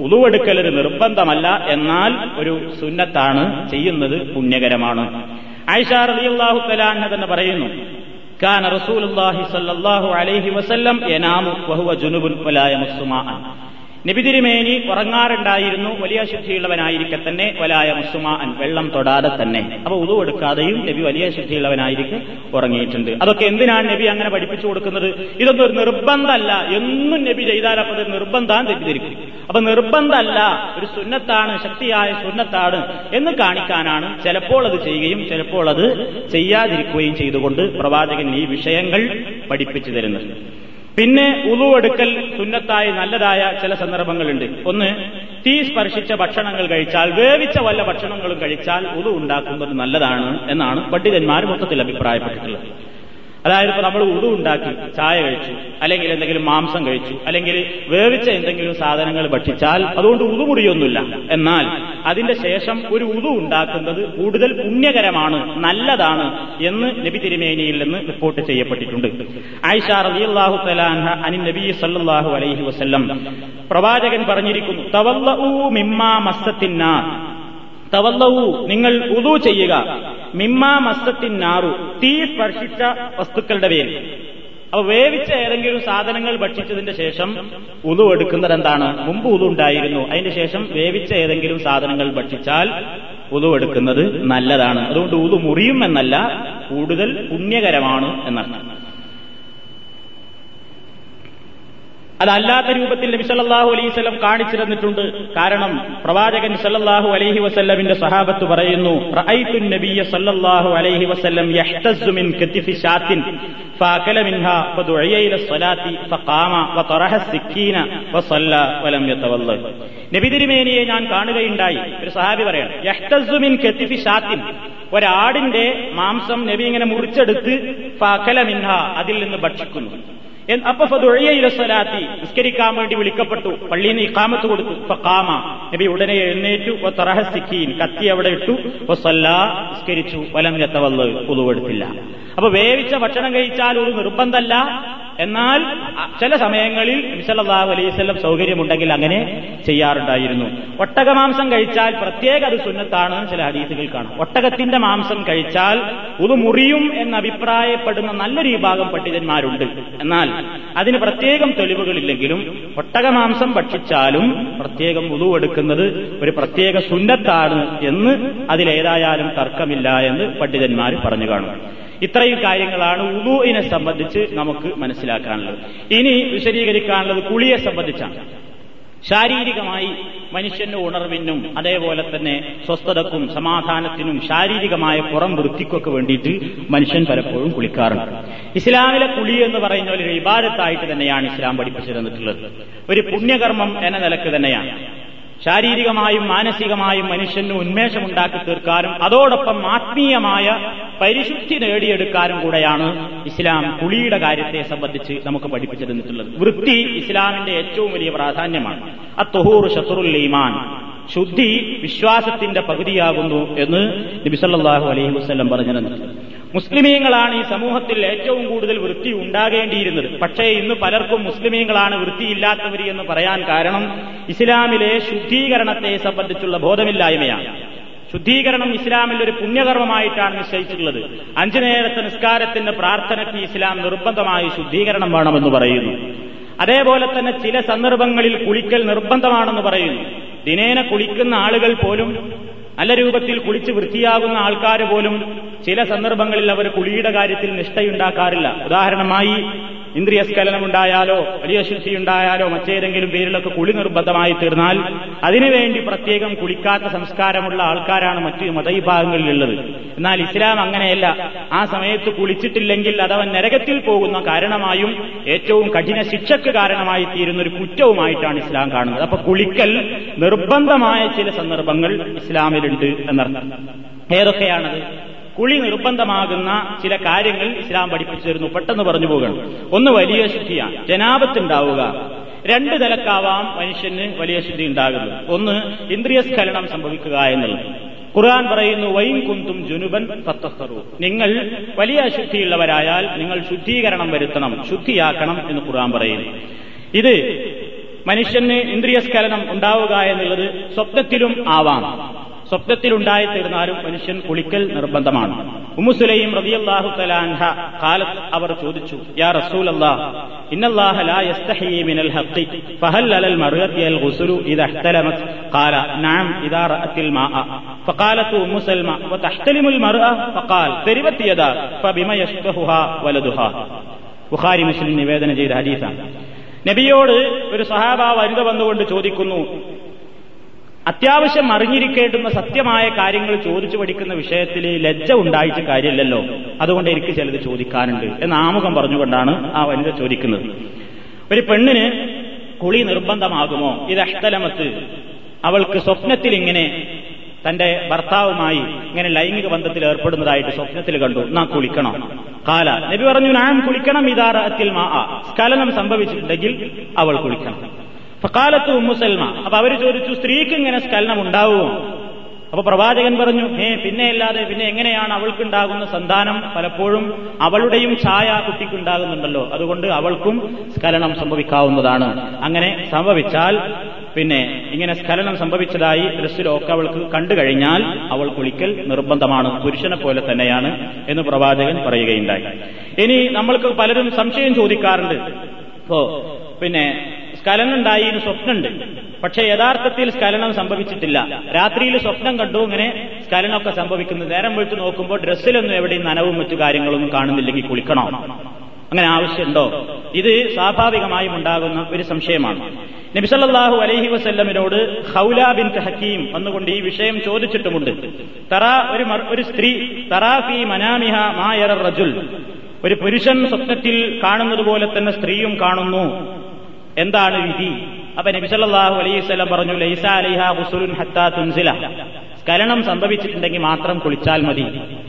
ഉളുവെടുക്കൽ ഒരു നിർബന്ധമല്ല എന്നാൽ ഒരു സുന്നത്താണ് ചെയ്യുന്നത് പുണ്യകരമാണ്. ആയിഷ റളിയല്ലാഹു തലാൻഹ തന്നെ പറയുന്നു കാന റസൂലുള്ളാഹി സ്വല്ലല്ലാഹു അലൈഹി വസല്ലം യനാമു വഹുവ ജുനുബുൻ വലായ മുസ്സുമാൻ നബി തിരുമേനി ഉറങ്ങാറുണ്ടായിരുന്നു. വലിയ ശുദ്ധിയുള്ളവനായിരിക്കെ തന്നെ. വലായ മുസ്സുമാൻ വെള്ളം തൊടാതെ തന്നെ. അപ്പൊ ഉതു എടുക്കാതെയും നബി വലിയ ശുദ്ധിയുള്ളവനായിരിക്കും ഉറങ്ങിയിട്ടുണ്ട്. അതൊക്കെ എന്തിനാണ് നബി അങ്ങനെ പഠിപ്പിച്ചു കൊടുക്കുന്നത്? ഇതൊന്നും ഒരു നിർബന്ധമല്ല. എന്നും നബി ചെയ്താൽ അപ്പൊ ഇത് നിർബന്ധം തെറ്റിദ്ധരിക്കും. അപ്പൊ നിർബന്ധമല്ല. ഒരു സുന്നത്താണ് ശക്തിയായ സുന്നത്താണ് എന്ന് കാണിക്കാനാണ് ചിലപ്പോൾ അത് ചെയ്യുകയും ചിലപ്പോൾ അത് ചെയ്യാതിരിക്കുകയും ചെയ്തുകൊണ്ട് പ്രവാചകൻ ഈ വിഷയങ്ങൾ പഠിപ്പിച്ചു തരുന്നത്. പിന്നെ ഉളുവെടുക്കൽ സുന്നത്തായി നല്ലതായ ചില സന്ദർഭങ്ങളുണ്ട്. ഒന്ന് തീ സ്പർശിച്ച ഭക്ഷണങ്ങൾ കഴിച്ചാൽ വേവിച്ച വല്ല ഭക്ഷണങ്ങളും കഴിച്ചാൽ ഉളു ഉണ്ടാക്കുന്നത് നല്ലതാണ് എന്നാണ് പണ്ഡിതന്മാർ മൊത്തത്തിൽ അഭിപ്രായപ്പെട്ടിട്ടുള്ളത്. അതായത് ഇപ്പൊ നമ്മൾ ഉടു ഉണ്ടാക്കി ചായ കഴിച്ചു അല്ലെങ്കിൽ എന്തെങ്കിലും മാംസം കഴിച്ചു അല്ലെങ്കിൽ വേവിച്ച എന്തെങ്കിലും സാധനങ്ങൾ ഭക്ഷിച്ചാൽ അതുകൊണ്ട് ഉതു മുടിയൊന്നുമില്ല എന്നാൽ അതിന്റെ ശേഷം ഒരു ഉതു ഉണ്ടാക്കുന്നത് കൂടുതൽ പുണ്യകരമാണ് നല്ലതാണ് എന്ന് നബി തിരുമേനിയിൽ നിന്ന് റിപ്പോർട്ട് ചെയ്യപ്പെട്ടിട്ടുണ്ട്. ആയിഷ റളിയല്ലാഹു അനി നബി സല്ലല്ലാഹു അലൈഹി വസല്ലം പ്രവാചകൻ പറഞ്ഞിരിക്കുന്നു തവല്ലഊ മിമ്മാ മസ്സത്തിന്നാർ തവല്ലവു നിങ്ങൾ ഉതു ചെയ്യുക. മിമ്മാ മസ്തത്തിൻ നാറു തീ സ്പർശിച്ച വസ്തുക്കളുടെ പേര് അപ്പൊ വേവിച്ച ഏതെങ്കിലും സാധനങ്ങൾ ഭക്ഷിച്ചതിന്റെ ശേഷം ഉതു എടുക്കുന്നത് എന്താണ് മുമ്പ് ഉതു ഉണ്ടായിരുന്നു അതിന്റെ ശേഷം വേവിച്ച ഏതെങ്കിലും സാധനങ്ങൾ ഭക്ഷിച്ചാൽ ഉതു എടുക്കുന്നത് നല്ലതാണ്. അതുകൊണ്ട് ഉതു മുറിയും എന്നല്ല കൂടുതൽ പുണ്യകരമാണ് എന്നർത്ഥം. അതല്ലാത്ത രൂപത്തിൽ നബി സല്ലാഹു അലൈഹി വസ്ലം കാണിച്ചു തന്നിട്ടുണ്ട്. കാരണം പ്രവാചകൻ സല്ലാഹു അലൈഹി വസ്ല്ലമിന്റെ സഹാബത്ത് പറയുന്നു അലൈഹി നബിതിരുമേനിയെ ഞാൻ കാണുകയുണ്ടായി. ഒരു സഹാബി പറയണം ഒരാടിന്റെ മാംസം നബി ഇങ്ങനെ മുറിച്ചെടുത്ത് അതിൽ നിന്ന് ഭക്ഷിക്കുന്നു. അപ്പൊ നിസ്കരിക്കാൻ വേണ്ടി വിളിക്കപ്പെട്ടു. പള്ളിയിൽ നിന്ന് ഇക്കാമത്ത് കൊടുത്തു. കാമ നബി ഉടനെ എഴുന്നേറ്റു. തറഹസിക്കീൻ കത്തി അവിടെ ഇട്ടു. നിസ്കരിച്ചു. വലം എത്തവല്ല് പുതുവെടുത്തില്ല അപ്പൊ വേവിച്ച ഭക്ഷണം കഴിച്ചാൽ ഒരു നിർബന്ധമല്ല. എന്നാൽ ചില സമയങ്ങളിൽ നബിസല്ലാഹു അലൈവല്ലം സൗകര്യമുണ്ടെങ്കിൽ അങ്ങനെ ചെയ്യാറുണ്ടായിരുന്നു. ഒട്ടകമാംസം കഴിച്ചാൽ പ്രത്യേക അത് സുന്നത്താണ് ചില ഹദീസുകൾ കാണാം. ഒട്ടകത്തിന്റെ മാംസം കഴിച്ചാൽ ഉതു മുറിയും എന്ന് അഭിപ്രായപ്പെടുന്ന നല്ലൊരു വിഭാഗം പണ്ഡിതന്മാരുണ്ട്. എന്നാൽ അതിന് പ്രത്യേകം തെളിവുകളില്ലെങ്കിലും ഒട്ടകമാംസം ഭക്ഷിച്ചാലും പ്രത്യേകം ഉതു എടുക്കുന്നത് ഒരു പ്രത്യേക സുന്നത്താണ് എന്ന് അതിലേതായാലും തർക്കമില്ല എന്ന് പണ്ഡിതന്മാർ പറഞ്ഞു കാണും. ഇത്രയും കാര്യങ്ങളാണ് ഉദുവിനെ സംബന്ധിച്ച് നമുക്ക് മനസ്സിലാക്കാനുള്ളത്. ഇനി വിശദീകരിക്കാനുള്ളത് കുളിയെ സംബന്ധിച്ചാണ്. ശാരീരികമായി മനുഷ്യന്റെ ഉണർവിനും അതേപോലെ തന്നെ സ്വസ്ഥതക്കും സമാധാനത്തിനും ശാരീരികമായ പുറം വൃത്തിക്കൊക്കെ വേണ്ടിയിട്ട് മനുഷ്യൻ പലപ്പോഴും കുളിക്കാറുണ്ട്. ഇസ്ലാമിലെ കുളി എന്ന് പറയുന്ന ഒരു വിവാദത്തായിട്ട് തന്നെയാണ് ഇസ്ലാം പഠിപ്പിച്ചു തന്നിട്ടുള്ളത്. ഒരു പുണ്യകർമ്മം എന്ന നിലയ്ക്ക് തന്നെയാണ്. ശാരീരികമായും മാനസികമായും മനുഷ്യന് ഉന്മേഷമുണ്ടാക്കി തീർക്കാനും അതോടൊപ്പം ആത്മീയമായ പരിശുദ്ധി നേടിയെടുക്കാനും കൂടെയാണ് ഇസ്ലാം കുളിയുടെ കാര്യത്തെ സംബന്ധിച്ച് നമുക്ക് പഠിപ്പിച്ചു തന്നിട്ടുള്ളത് വൃത്തി ഇസ്ലാമിന്റെ ഏറ്റവും വലിയ പ്രാധാന്യമാണ്. അത്തുഹൂർ ഷത്തുറുൽ ഈമാൻ. ശുദ്ധി വിശ്വാസത്തിന്റെ പകുതിയാകുന്നു എന്ന് നബിസല്ലാഹു അലൈഹി വസ്ലം പറഞ്ഞു തന്നിട്ടുണ്ട് മുസ്ലിമീങ്ങളാണ് ഈ സമൂഹത്തിൽ ഏറ്റവും കൂടുതൽ വൃത്തി ഉണ്ടാകേണ്ടിയിരുന്നത്. പക്ഷേ ഇന്ന് പലർക്കും മുസ്ലിമീങ്ങളാണ് വൃത്തിയില്ലാത്തവർ എന്ന് പറയാൻ കാരണം ഇസ്ലാമിലെ ശുദ്ധീകരണത്തെ സംബന്ധിച്ചുള്ള ബോധമില്ലായ്മയാണ്. ശുദ്ധീകരണം ഇസ്ലാമിൽ ഒരു പുണ്യകർമ്മമായിട്ടാണ് നിശ്ചയിച്ചിട്ടുള്ളത്. അഞ്ചു നേരത്തെ നിസ്കാരത്തിന്റെ പ്രാർത്ഥനയ്ക്ക് ഇസ്ലാം നിർബന്ധമായി ശുദ്ധീകരണം വേണമെന്ന് പറയുന്നു. അതേപോലെ തന്നെ ചില സന്ദർഭങ്ങളിൽ കുളിക്കൽ നിർബന്ധമാണെന്ന് പറയുന്നു. ദിനേന കുളിക്കുന്ന ആളുകൾ പോലും നല്ല രൂപത്തിൽ കുളിച്ച് വൃത്തിയാകുന്ന ആൾക്കാർ പോലും ചില സന്ദർഭങ്ങളിൽ അവർ കുളിയുടെ കാര്യത്തിൽ നിഷ്ഠയുണ്ടാക്കാറില്ല. ഉദാഹരണമായി ഇന്ദ്രിയസ്ഖലനമുണ്ടായാലോ വലിയ ശുദ്ധി ഉണ്ടായാലോ മറ്റേതെങ്കിലും പേരിലൊക്കെ കുളി നിർബന്ധമായി തീർന്നാൽ അതിനുവേണ്ടി പ്രത്യേകം കുളിക്കാത്ത സംസ്കാരമുള്ള ആൾക്കാരാണ് മറ്റു മതവിഭാഗങ്ങളിലുള്ളത്. എന്നാൽ ഇസ്ലാം അങ്ങനെയല്ല. ആ സമയത്ത് കുളിച്ചിട്ടില്ലെങ്കിൽ അതവൻ നരകത്തിൽ പോകുന്ന കാരണമായും ഏറ്റവും കഠിന ശിക്ഷക്ക് കാരണമായി തീരുന്ന ഒരു കുറ്റവുമായിട്ടാണ് ഇസ്ലാം കാണുന്നത്. അപ്പൊ കുളിക്കൽ നിർബന്ധമായ ചില സന്ദർഭങ്ങൾ ഇസ്ലാമിലുണ്ട് എന്നർത്ഥം. ഏതൊക്കെയാണത്? കുളി നിർബന്ധമാകുന്ന ചില കാര്യങ്ങൾ ഇസ്ലാം പഠിപ്പിച്ചു തരുന്നു പെട്ടെന്ന് പറഞ്ഞു പോകണം. ഒന്ന് വലിയ ശുദ്ധിയാണ്. ജനാപത്തുണ്ടാവുക. രണ്ട് നിലക്കാവാം മനുഷ്യന് വലിയ ശുദ്ധി ഉണ്ടാകുന്നത്. ഒന്ന് ഇന്ദ്രിയ സ്ഖലനം സംഭവിക്കുക എന്നുള്ളത്. ഖുർആൻ പറയുന്നു വൈൻ കുന്തും ജുനുബൻ ഫത്തസ്തറു നിങ്ങൾ വലിയ അശുദ്ധിയുള്ളവരായാൽ നിങ്ങൾ ശുദ്ധീകരണം വരുത്തണം ശുദ്ധിയാക്കണം എന്ന് ഖുർആൻ പറയുന്നു. ഇത് മനുഷ്യന് ഇന്ദ്രിയ സ്ഖലനം ഉണ്ടാവുക എന്നുള്ളത് സ്വപ്നത്തിലും ആവാം. സ്വപ്നത്തിലുണ്ടായി തീർന്നാലും മനുഷ്യൻ കുളിക്കൽ നിർബന്ധമാണ് ഉമ്മുസുലൈം റളിയല്ലാഹു തലാൻഹ കാലത്ത് അവർ ചോദിച്ചു യാ റസൂൽ അല്ലാഹ് ഇന്നല്ലാഹ ലാ യസ്തഹി മിനൽ ഹഖി ഫഹൽ അലൽ മർഅത്തി അൽ ഗുസ്ലു ഇദാ ഇഹ്തലമത് ഖാല നഅം ഇദാ റഅത്തിൽ മാഅ فقالت ام سلمى وتحتلم المرأة فقال تربت يدا فبما يشبهها ولدها ബുഖാരി മുസ്ലിം നിവേദനം ചെയ്ത ഹദീസാണ് നബിയോട് ഒരു സഹാബ വനിത വന്നുകൊണ്ട് ചോദിക്കുന്നു അത്യാവശ്യം അറിഞ്ഞിരിക്കേണ്ടുന്ന സത്യമായ കാര്യങ്ങൾ ചോദിച്ചു പഠിക്കുന്ന വിഷയത്തിൽ ലജ്ജ ഉണ്ടായിട്ട് കാര്യമില്ലല്ലോ. അതുകൊണ്ട് എനിക്ക് ചിലത് ചോദിക്കാനുണ്ട് എന്ന് ആമുഖം പറഞ്ഞുകൊണ്ടാണ് ആ വനിത ചോദിക്കുന്നത്. ഒരു പെണ്ണിന് കുളി നിർബന്ധമാകുമോ? ഇത് അഷ്ടലമത്ത് അവൾക്ക് സ്വപ്നത്തിൽ ഇങ്ങനെ തന്റെ ഭർത്താവുമായി ഇങ്ങനെ ലൈംഗിക ബന്ധത്തിൽ ഏർപ്പെടുന്നതായിട്ട് സ്വപ്നത്തിൽ കണ്ടു. നാ കുളിക്കണം? കാല. നബി പറഞ്ഞു നാം കുളിക്കണം ഇതാറത്തിൽ മാ സ്ഖലനം സംഭവിച്ചിട്ടുണ്ടെങ്കിൽ അവൾ കുളിക്കണം. ഫക്കാലത്ത് ഉമ്മുസൽമ അപ്പൊ അവർ ചോദിച്ചു സ്ത്രീക്ക് ഇങ്ങനെ സ്കലനം ഉണ്ടാവുമോ അപ്പൊ പ്രവാചകൻ പറഞ്ഞു ഏ പിന്നെ അല്ലാതെ പിന്നെ എങ്ങനെയാണ് അവൾക്കുണ്ടാകുന്ന സന്താനം പലപ്പോഴും അവളുടെയും ഛായ കുട്ടിക്കുണ്ടാകുന്നുണ്ടല്ലോ. അതുകൊണ്ട് അവൾക്കും സ്കലനം സംഭവിക്കാവുന്നതാണ്. അങ്ങനെ സംഭവിച്ചാൽ പിന്നെ ഇങ്ങനെ സ്കലനം സംഭവിച്ചതായി ദൃശ്യമൊക്കെ അവൾക്ക് കണ്ടു കഴിഞ്ഞാൽ അവൾ കുളിക്കൽ നിർബന്ധമാണ്. പുരുഷനെ പോലെ തന്നെയാണ് എന്ന് പ്രവാചകൻ പറയുകയുണ്ടായി. ഇനി നമ്മൾക്ക് പലരും സംശയം ചോദിക്കാറുണ്ട്. ഇപ്പോ പിന്നെ സ്ഖലനം ഉണ്ടായി സ്വപ്നമുണ്ട് പക്ഷെ യഥാർത്ഥത്തിൽ സ്ഖലനം സംഭവിച്ചിട്ടില്ല. രാത്രിയിൽ സ്വപ്നം കണ്ടു ഇങ്ങനെ സ്ഖലനമൊക്കെ സംഭവിക്കുന്നു. നേരം വിളിച്ചു നോക്കുമ്പോൾ ഡ്രസ്സിലൊന്നും എവിടെയും നനവും മറ്റു കാര്യങ്ങളൊന്നും കാണുന്നില്ലെങ്കിൽ കുളിക്കണോ. അങ്ങനെ ആവശ്യമുണ്ടോ? ഇത് സ്വാഭാവികമായും ഉണ്ടാകുന്ന ഒരു സംശയമാണ്. നബിസല്ലാഹു അലൈഹി വസല്ലമിനോട് ഹൗല ബിൻ ഹക്കീം വന്നുകൊണ്ട് ഈ വിഷയം ചോദിച്ചിട്ടുമുണ്ട്. തറാ ഒരു ഒരു സ്ത്രീ തറാഫി മനാമിഹ മായറ റജുൽ. ഒരു പുരുഷൻ സ്വപ്നത്തിൽ കാണുന്നത് പോലെ തന്നെ സ്ത്രീയും കാണുന്നു. എന്താണ് വിധി? അപ്പൊ നബിസല്ലാഹു അലൈഹി സ്വലം പറഞ്ഞു ലൈസ അലൈഹ സംഭവിച്ചിട്ടുണ്ടെങ്കിൽ മാത്രം കുളിച്ചാൽ മതി.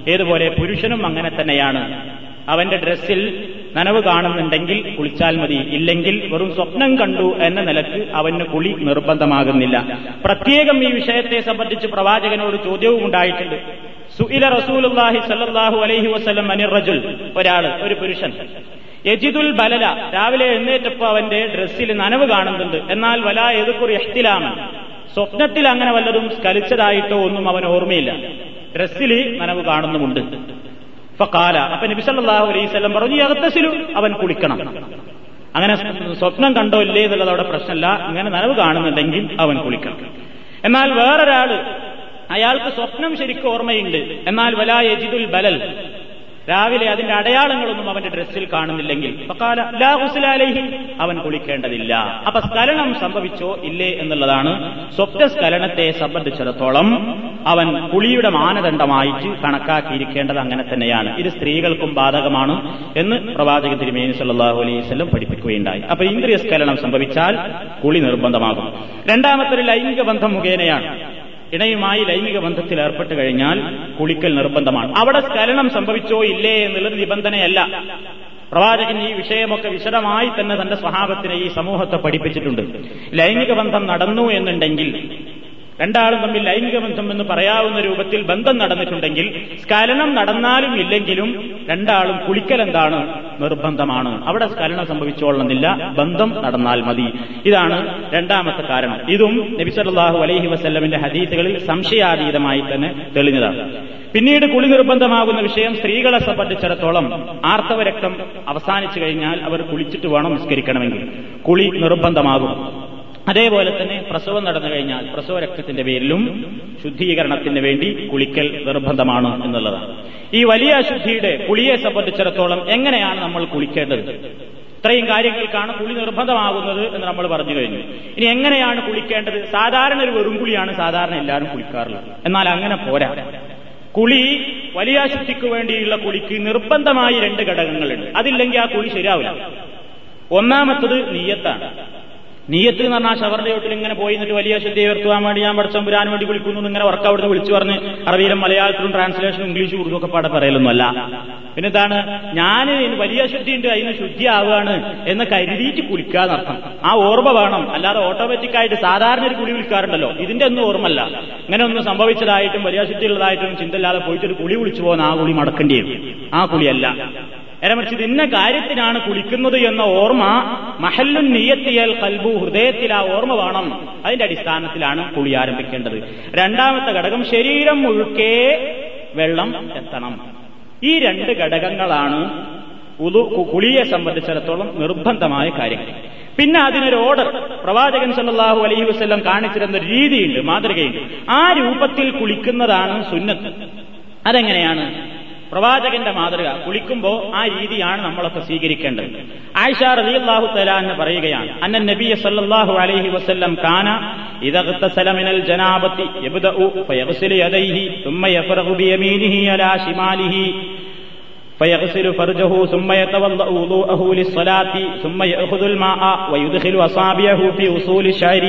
ഏതുപോലെ പുരുഷനും അങ്ങനെ തന്നെയാണ്. അവന്റെ ഡ്രസ്സിൽ നനവ് കാണുന്നുണ്ടെങ്കിൽ കുളിച്ചാൽ മതി. ഇല്ലെങ്കിൽ വെറും സ്വപ്നം കണ്ടു എന്ന നിലയ്ക്ക് അവന് കുളി നിർബന്ധമാകുന്നില്ല. പ്രത്യേകം ഈ വിഷയത്തെ സംബന്ധിച്ച് പ്രവാചകനോട് ചോദ്യവും ഉണ്ടായിട്ടുണ്ട്. സുഇല റസൂലുല്ലാഹി സല്ലല്ലാഹു അലൈഹി വസല്ലം അനിർ റജുൽ ഒരാൾ ഒരു പുരുഷൻ. യജിദുൽ ബലല. രാവിലെ എഴുന്നേറ്റപ്പോ അവന്റെ ഡ്രസ്സിൽ നനവ് കാണുന്നുണ്ട്. എന്നാൽ വല ഏതുക്കുറി എഹ്തിലാമൻ സ്വപ്നത്തിൽ അങ്ങനെ വല്ലതും സ്കലിച്ചതായിട്ടോ ഒന്നും അവൻ ഓർമ്മയില്ല. ഡ്രസ്സിൽ നനവ് കാണുന്നുമുണ്ട്. ഫക്കാല അപ്പൊ നബി സല്ലല്ലാഹു അലൈഹി വസല്ലം പറഞ്ഞു അകത്തസിലും അവൻ കുളിക്കണം. അങ്ങനെ സ്വപ്നം കണ്ടോ ഇല്ലേ എന്നുള്ളത് അവിടെ പ്രശ്നമല്ല. ഇങ്ങനെ നനവ് കാണുന്നുണ്ടെങ്കിൽ അവൻ കുളിക്കണം. എന്നാൽ വേറൊരാൾ അയാൾക്ക് സ്വപ്നം ശരിക്കും ഓർമ്മയുണ്ട്. എന്നാൽ വലാ യജിദുൽ ബലൽ. രാവിലെ അതിന്റെ അടയാളങ്ങളൊന്നും അവന്റെ ഡ്രസ്സിൽ കാണുന്നില്ലെങ്കിൽ അവൻ കുളിക്കേണ്ടതില്ല. അപ്പൊ സ്ഖലനം സംഭവിച്ചോ ഇല്ലേ എന്നുള്ളതാണ് സ്വപ്നസ്ഖലനത്തെ സംബന്ധിച്ചിടത്തോളം അവൻ കുളിയുടെ മാനദണ്ഡമായിട്ട് കണക്കാക്കിയിരിക്കേണ്ടത് അങ്ങനെ തന്നെയാണ്. ഇത് സ്ത്രീകൾക്കും ബാധകമാണ് എന്ന് പ്രവാചക തിരുമേനി സല്ലാഹു അലൈവല്ലം പഠിപ്പിക്കുകയുണ്ടായി. അപ്പൊ ഇന്ദ്രിയ സ്ഖലനം സംഭവിച്ചാൽ കുളി നിർബന്ധമാകും. രണ്ടാമത്തെ ലൈംഗിക ബന്ധം മുഖേനയാണ്. ഇണയുമായി ലൈംഗിക ബന്ധത്തിൽ ഏർപ്പെട്ട് കഴിഞ്ഞാൽ കുളിക്കൽ നിർബന്ധമാണ്. അവിടെ സ്ഖലനം സംഭവിച്ചോ ഇല്ലേ എന്നുള്ളത് നിബന്ധനയല്ല. പ്രവാചകൻ ഈ വിഷയമൊക്കെ വിശദമായി തന്നെ തന്റെ സ്വഭാവത്തിനെ ഈ സമൂഹത്തെ പഠിപ്പിച്ചിട്ടുണ്ട്. ലൈംഗിക ബന്ധം നടന്നു എന്നുണ്ടെങ്കിൽ രണ്ടാളും തമ്മിൽ ലൈംഗിക ബന്ധം എന്ന് പറയാവുന്ന രൂപത്തിൽ ബന്ധം നടന്നിട്ടുണ്ടെങ്കിൽ സ്കലനം നടന്നാലും ഇല്ലെങ്കിലും രണ്ടാളും കുളിക്കൽ എന്താണ്? നിർബന്ധമാണ്. അവിടെ സ്കലനം സംഭവിച്ചോളണമെന്നില്ല. ബന്ധം നടന്നാൽ മതി. ഇതാണ് രണ്ടാമത്തെ കാരണം. ഇതും നബി സല്ലല്ലാഹു അലൈഹി വസ്ല്ലമിന്റെ ഹദീസുകളിൽ സംശയാതീതമായി തന്നെ തെളിഞ്ഞതാണ്. പിന്നീട് കുളി നിർബന്ധമാകുന്ന വിഷയം സ്ത്രീകളെ സംബന്ധിച്ചിടത്തോളം ആർത്തവരക്തം അവസാനിച്ചു കഴിഞ്ഞാൽ അവർ കുളിച്ചിട്ട് വേണം നിസ്കരിക്കണമെങ്കിൽ. കുളി നിർബന്ധമാകും. അതേപോലെ തന്നെ പ്രസവം നടന്നു കഴിഞ്ഞാൽ പ്രസവ രക്തത്തിന്റെ പേരിലും ശുദ്ധീകരണത്തിന് വേണ്ടി കുളിക്കൽ നിർബന്ധമാണ് എന്നുള്ളതാണ്. ഈ വലിയ അശുദ്ധിയുടെ കുളിയെ സംബന്ധിച്ചിടത്തോളം എങ്ങനെയാണ് നമ്മൾ കുളിക്കേണ്ടത്? ഇത്രയും കാര്യങ്ങൾക്കാണ് കുളി നിർബന്ധമാകുന്നത് എന്ന് നമ്മൾ പറഞ്ഞു കഴിഞ്ഞു. ഇനി എങ്ങനെയാണ് കുളിക്കേണ്ടത്? സാധാരണ ഒരു വെറും കുളിയാണ് സാധാരണ എല്ലാവരും കുളിക്കാറുള്ളത്. എന്നാൽ അങ്ങനെ പോരാ. കുളി വലിയ ശുദ്ധിക്ക് വേണ്ടിയുള്ള കുളിക്ക് നിർബന്ധമായി രണ്ട് ഘടകങ്ങളുണ്ട്. അതില്ലെങ്കിൽ ആ കുളി ശരിയാവില്ല. ഒന്നാമത്തത് നീയത്താണ് നീയത്ത് എന്ന് പറഞ്ഞാൽ ഷവറിന്റെ ചോട്ടിൽ ഇങ്ങനെ പോയി എന്നിട്ട് വലിയ ശുദ്ധി ഉയർത്തുവാൻ വേണ്ടി ഞാൻ പഠിച്ചാൻ പുരാൻ വേണ്ടി വിളിക്കുന്നു ഇങ്ങനെ വർക്ക് അവിടുന്ന് വിളിച്ചു പറഞ്ഞ് അറബിയിലും മലയാളത്തിലും ട്രാൻസ്ലേഷനും ഇംഗ്ലീഷും ഉറുദു ഒക്കെ പാടെ പറയലൊന്നുമല്ല. പിന്നെ എന്താണ് ഞാൻ വലിയ ശുദ്ധി ഉണ്ട് അതിന് ശുദ്ധിയാവുകയാണ് എന്ന് കരുതിയിട്ട് കുളിക്കാന്നർത്ഥം ആ ഓർമ്മ വേണം. അല്ലാതെ ഓട്ടോമാറ്റിക് ആയിട്ട് സാധാരണ ഒരു കുളി വിളിക്കാറുണ്ടല്ലോ. ഇതിന്റെ ഒന്നും ഓർമ്മല്ല. ഇങ്ങനെ ഒന്നും സംഭവിച്ചതായിട്ടും വലിയ ശുദ്ധിയുള്ളതായിട്ടും ചിന്തയില്ലാതെ പോയിട്ട് ഒരു കുളി വിളിച്ചു പോകുന്ന ആ കുളി മടക്കേണ്ടി വരും. ആ കുളിയല്ല. നേരെ മറിച്ച് ഇന്ന കാര്യത്തിനാണ് കുളിക്കുന്നത് എന്ന ഓർമ്മ മഹല്ലുൻ നീയത്തിയൽ കൽബു ഹൃദയത്തിൽ ആ ഓർമ്മ വേണം. അതിന്റെ അടിസ്ഥാനത്തിലാണ് കുളി ആരംഭിക്കേണ്ടത്. രണ്ടാമത്തെ ഘടകം ശരീരം മുഴുക്കെ വെള്ളം എത്തണം. ഈ രണ്ട് ഘടകങ്ങളാണ് കുളിയെ സംബന്ധിച്ചിടത്തോളം നിർബന്ധമായ കാര്യങ്ങൾ. പിന്നെ അതിനൊരു ഓർഡർ പ്രവാചകൻ സല്ലാഹു അലൈഹി വസല്ലം കാണിച്ചിരുന്ന രീതിയുണ്ട് മാതൃകയുണ്ട്. ആ രൂപത്തിൽ കുളിക്കുന്നതാണ് സുന്നത്ത്. അതെങ്ങനെയാണ്? പ്രവാചകന്റെ മാതൃക കുളിക്കുമ്പോൾ ആ രീതിയാണ് നമ്മളൊക്കെ സ്വീകരിക്കേണ്ടത്. ആയിഷ റലിയല്ലാഹു തലാന്ന് പറയുകയാണ് അന്നൻ നബിയ സല്ലാഹു അലൈഹി വസ്ല്ലം കാന ഇതകത്തസലമിനൽ ജനാപത്തി യദൈഹി فيغسل فرجه ثم يتوضا وضوءه للصلاه ثم ياخذ الماء ويدخل اصابعه في اصول الشعر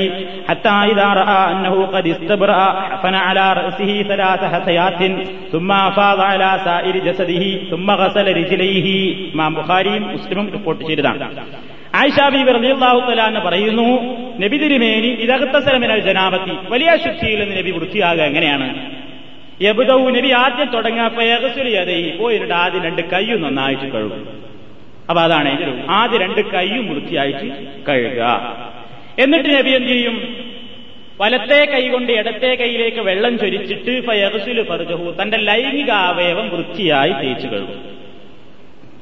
حتى اذا راى انه قد استبرا حفن على راسه ثلاث حثيات ثم افاض على سائر جسده ثم غسل رجليه ഇമാം ബുഖാരിയും മുസ്ലിമും റിപ്പോർട്ട് ചെയ്തതാണ് ആയിഷ ബീബി റളിയല്ലാഹു തആല എന്ന് പറയുന്നു നബി തിരുമേനി ഇതകത്ത സലമിനൽ ജനാബത്തി വലിയ ശുദ്ധിയിൽ നിന്ന് നബി വൃത്തിയാകുക എങ്ങനെയാണ് യബുദവും നബി ആദ്യം തുടങ്ങാപ്പയകസുലിയതൈ പോയിട്ട് ആദ്യം രണ്ട് കൈയും നന്നായിട്ട് കഴുകും. അപ്പൊ അതാണ് ആദ്യ രണ്ട് കൈയും വൃത്തിയായിട്ട് കഴുകുക. എന്നിട്ട് നബി എന്ത് ചെയ്യും? വലത്തെ കൈ കൊണ്ട് ഇടത്തെ കൈയിലേക്ക് വെള്ളം ചൊരിച്ചിട്ട് ഫയകസുലു പറഞ്ഞു തന്റെ ലൈംഗിക അവയവം വൃത്തിയായി തേച്ചു കഴുകും.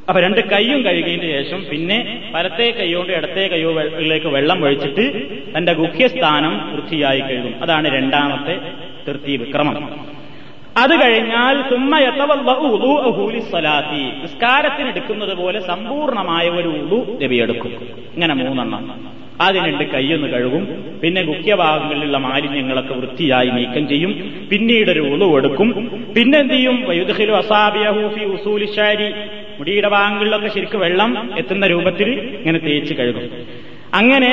അപ്പൊ രണ്ട് കൈയും കഴുകിയതിന് ശേഷം പിന്നെ വലത്തെ കൈയോണ്ട് ഇടത്തെ കൈയിലേക്ക് വെള്ളം ഒഴിച്ചിട്ട് തന്റെ ഗുഹ്യസ്ഥാനം വൃത്തിയായി കഴുകും. അതാണ് രണ്ടാമത്തെ തൃത്തീപ് ക്രമം. അത് കഴിഞ്ഞാൽ നിസ്കാരത്തിന് എടുക്കുന്നത് പോലെ സമ്പൂർണമായ ഒരു ഉളു രവിയെടുക്കും ഇങ്ങനെ മൂന്നെണ്ണം. അതിനുണ്ട് കയ്യൊന്ന് കഴുകും. പിന്നെ മുഖ്യഭാഗങ്ങളിലുള്ള മാലിന്യങ്ങളൊക്കെ വൃത്തിയായി നീക്കം ചെയ്യും. പിന്നീട് ഒരു ഉളു എടുക്കും. പിന്നെ എന്ത് ചെയ്യും വയുദ്ഹിലു അസാബിയഹൂഫി ഉസൂലിശാരി മുടിയുടെ ഭാഗങ്ങളിലൊക്കെ ശരിക്കും വെള്ളം എത്തുന്ന രൂപത്തിൽ ഇങ്ങനെ തേച്ച് കഴുകും. അങ്ങനെ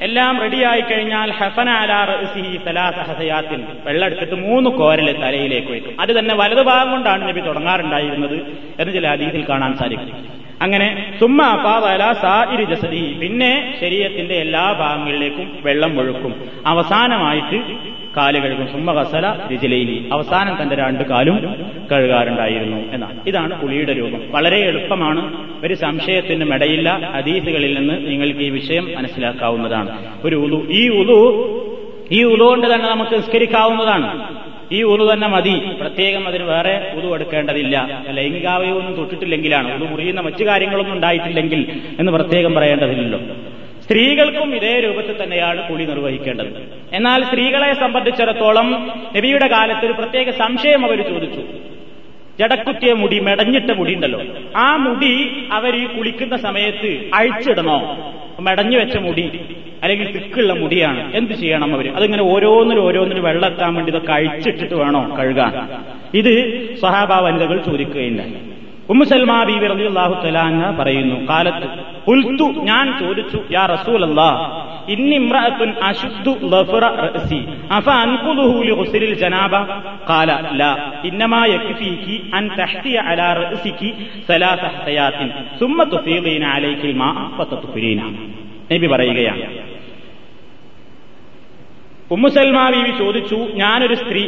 എല്ലാം റെഡിയായി കഴിഞ്ഞാൽ ഹസന ഹസയാത്തിൽ വെള്ളം എടുത്തിട്ട് മൂന്ന് കോരൽ തലയിലേക്ക് വയ്ക്കും അത് തന്നെ വലതു ഭാഗം കൊണ്ടാണ് നബി തുടങ്ങാറുണ്ടായിരുന്നത് എന്ന് ചില അതീതിൽ കാണാൻ സാധിക്കും. അങ്ങനെ സുമ്മ പിന്നെ ശരീരത്തിന്റെ എല്ലാ ഭാഗങ്ങളിലേക്കും വെള്ളം ഒഴുക്കും. അവസാനമായിട്ട് കാൽ കഴുകും സുമ്മകസല കസല രുചിലയിലി അവസാനം തന്റെ രണ്ട് കാലും കഴുകാറുണ്ടായിരുന്നു എന്നാണ്. ഇതാണ് കുളിയുടെ രൂപം. വളരെ എളുപ്പമാണ്. ഒരു സംശയത്തിന് ഇടയില്ല ഹദീസുകളിൽ നിന്ന് നിങ്ങൾക്ക് ഈ വിഷയം മനസ്സിലാക്കാവുന്നതാണ്. ഒരു ഉലു ഈ ഉലു ഈ ഉലു കൊണ്ട് തന്നെ നമുക്ക് നിസ്കരിക്കാവുന്നതാണ്. ഈ ഉതു തന്നെ മതി. പ്രത്യേകം അതിന് വേറെ ഉതു എടുക്കേണ്ടതില്ല. ലൈംഗികാവയൊന്നും തൊട്ടിട്ടില്ലെങ്കിലാണ്. ഉതു മുറിയുന്ന മറ്റു കാര്യങ്ങളൊന്നും ഉണ്ടായിട്ടില്ലെങ്കിൽ എന്ന് പ്രത്യേകം പറയേണ്ടതില്ലല്ലോ. സ്ത്രീകൾക്കും ഇതേ രൂപത്തിൽ തന്നെയാണ് കുളി നിർവഹിക്കേണ്ടത്. എന്നാൽ സ്ത്രീകളെ സംബന്ധിച്ചിടത്തോളം നബിയുടെ കാലത്ത് ഒരു പ്രത്യേക സംശയം അവർ ചോദിച്ചു. ജടക്കുറ്റിയ മുടി മെടഞ്ഞിട്ട മുടി ഉണ്ടല്ലോ. ആ മുടി അവർ ഈ കുളിക്കുന്ന സമയത്ത് അഴിച്ചിടണോ? മെടഞ്ഞു വെച്ച മുടി അല്ലെങ്കിൽ തിക്കുള്ള മുടിയാണ്. എന്ത് ചെയ്യണം അവർ അതിങ്ങനെ ഓരോന്നിനും ഓരോന്നിനും വെള്ളം എത്താൻ വേണ്ടി ഇതൊക്കെ അഴിച്ചിട്ടിട്ട് വേണോ കഴുകാൻ? ഇത് സഹാബ വനിതകൾ ഉമ്മുസൽമാ ബീബി റളിയല്ലാഹു തആല പറയുന്നു കാലത്ത് ഉൽത്തു ഞാൻ ചോദിച്ചു യാ റസൂലല്ലാ ഇന്നി അശുദ്ദു ലഫറ റഅസി അഫ ജനാബ? ഖാല ലാ ഇന്നമാ അൻ അലാ സലാസ അലൈകിൽ മാ നബി പറയുകയാണ് ഉമ്മുസൽമാ ബീവി ചോദിച്ചു ഞാനൊരു സ്ത്രീ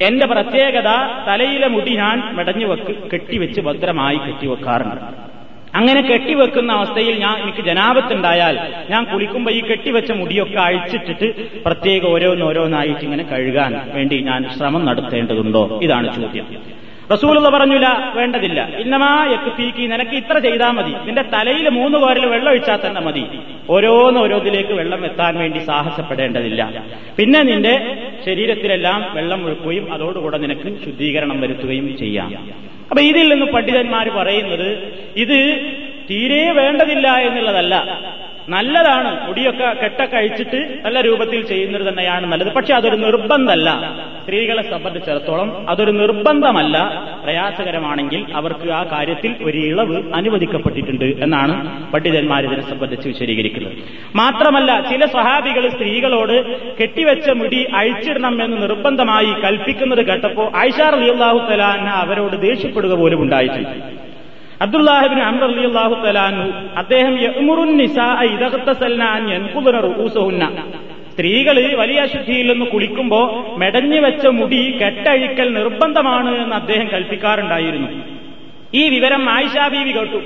എന്റെ പ്രത്യേകത തലയിലെ മുടി ഞാൻ മെടഞ്ഞു വെക്ക് കെട്ടിവെച്ച് ഭദ്രമായി കെട്ടിവെക്കാറുണ്ട്. അങ്ങനെ കെട്ടിവെക്കുന്ന അവസ്ഥയിൽ ഞാൻ എനിക്ക് ജനാപത്തുണ്ടായാൽ ഞാൻ കുളിക്കുമ്പോൾ ഈ കെട്ടിവെച്ച മുടിയൊക്കെ അഴിച്ചിട്ടിട്ട് പ്രത്യേക ഓരോന്നോരോന്നായിട്ട് ഇങ്ങനെ കഴുകാൻ വേണ്ടി ഞാൻ ശ്രമം നടത്തേണ്ടതുണ്ടോ? ഇതാണ് ചോദ്യം. റസൂലുള്ള പറഞ്ഞില്ല വേണ്ടതില്ല. ഇന്നമാ യക്കുഫീക്ക് നിനക്ക് ഇത്ര ചെയ്താൽ മതി. നിന്റെ തലയിൽ മൂന്ന് പേരിൽ വെള്ളം ഒഴിച്ചാൽ തന്നെ മതി. ഓരോന്നോരോന്നിലേക്ക് വെള്ളം എത്താൻ വേണ്ടി സാഹസപ്പെടേണ്ടതില്ല. പിന്നെ നിന്റെ ശരീരത്തിലെല്ലാം വെള്ളം ഒഴുക്കുകയും അതോടുകൂടെ നിനക്ക് ശുദ്ധീകരണം വരുത്തുകയും ചെയ്യാം. അപ്പൊ ഇതിൽ നിന്ന് പണ്ഡിതന്മാർ പറയുന്നത് ഇത് തീരെ വേണ്ടതില്ല എന്നുള്ളതല്ല. നല്ലതാണ്. മുടിയൊക്കെ കെട്ടൊക്കെ അഴിച്ചിട്ട് നല്ല രൂപത്തിൽ ചെയ്യുന്നത് തന്നെയാണ് നല്ലത്. പക്ഷെ അതൊരു നിർബന്ധമല്ല. സ്ത്രീകളെ സംബന്ധിച്ചിടത്തോളം അതൊരു നിർബന്ധമല്ല. പ്രയാസകരമാണെങ്കിൽ അവർക്ക് ആ കാര്യത്തിൽ ഒരു ഇളവ് അനുവദിക്കപ്പെട്ടിട്ടുണ്ട് എന്നാണ് പണ്ഡിതന്മാർ ഇതിനെ സംബന്ധിച്ച് വിശദീകരിക്കുന്നത്. മാത്രമല്ല ചില സഹാബികൾ സ്ത്രീകളോട് കെട്ടിവെച്ച മുടി അഴിച്ചിടണം എന്ന് നിർബന്ധമായി കൽപ്പിക്കുന്നത് കേട്ടപ്പോൾ ആയിഷാർ അലിയുള്ളാഹു തലാന അവരോട് ദേഷ്യപ്പെടുക പോലും ഉണ്ടായിട്ടുണ്ട്. അബ്ദുല്ലാഹിബിൻ അമർ അദ്ദേഹം സ്ത്രീകൾ വലിയ അശുദ്ധിയിൽ നിന്ന് കുളിക്കുമ്പോ മെടഞ്ഞു വെച്ച മുടി കെട്ടഴിക്കൽ നിർബന്ധമാണ് എന്ന് അദ്ദേഹം കൽപ്പിക്കാറുണ്ടായിരുന്നു. ഈ വിവരം ആയിഷാ ബീവി കേട്ടു.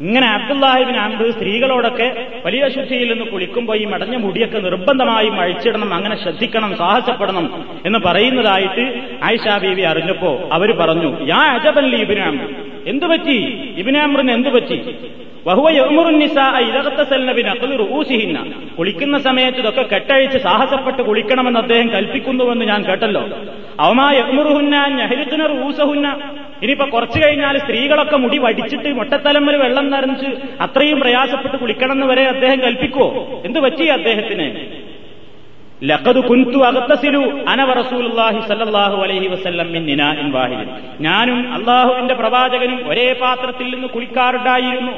ഇങ്ങനെ അബ്ദുല്ലാഹിബിൻ അമ്പ് സ്ത്രീകളോടൊക്കെ വലിയ ശുദ്ധിയിൽ നിന്ന് കുളിക്കുമ്പോൾ ഈ മടഞ്ഞ മുടിയൊക്കെ നിർബന്ധമായും അഴിച്ചിടണം അങ്ങനെ ശ്രദ്ധിക്കണം സാഹസപ്പെടണം എന്ന് പറയുന്നതായിട്ട് ആയിഷാ ബീവി അറിഞ്ഞപ്പോ അവർ പറഞ്ഞു യാ അജബല്ലി ഇബിനാമ്പ് എന്തു പറ്റി? ഇബിനാമറിന് എന്തു പറ്റി? കുളിക്കുന്ന സമയത്ത് ഇതൊക്കെ കെട്ടഴിച്ച് സാഹസപ്പെട്ട് കുളിക്കണമെന്ന് അദ്ദേഹം കൽപ്പിക്കുന്നുവെന്ന് ഞാൻ കേട്ടല്ലോ. അവമാഹുന്ന ഊസഹുന്ന ഇനിയിപ്പോ കുറച്ചു കഴിഞ്ഞാൽ സ്ത്രീകളൊക്കെ മുടി വടിച്ചിട്ട് മുട്ടത്തലമ്മൽ വെള്ളം നിറഞ്ഞ് അത്രയും പ്രയാസപ്പെട്ട് കുളിക്കണമെന്ന് വരെ അദ്ദേഹം കൽപ്പിക്കുവോ? എന്തു പറ്റി അദ്ദേഹത്തിന്? സല്ലല്ലാഹു അലൈഹി വസല്ലം മിൻ നിനാഇൻ ഞാനും അള്ളാഹുവിന്റെ പ്രവാചകനും ഒരേ പാത്രത്തിൽ നിന്ന് കുളിക്കാറുണ്ടായിരുന്നു.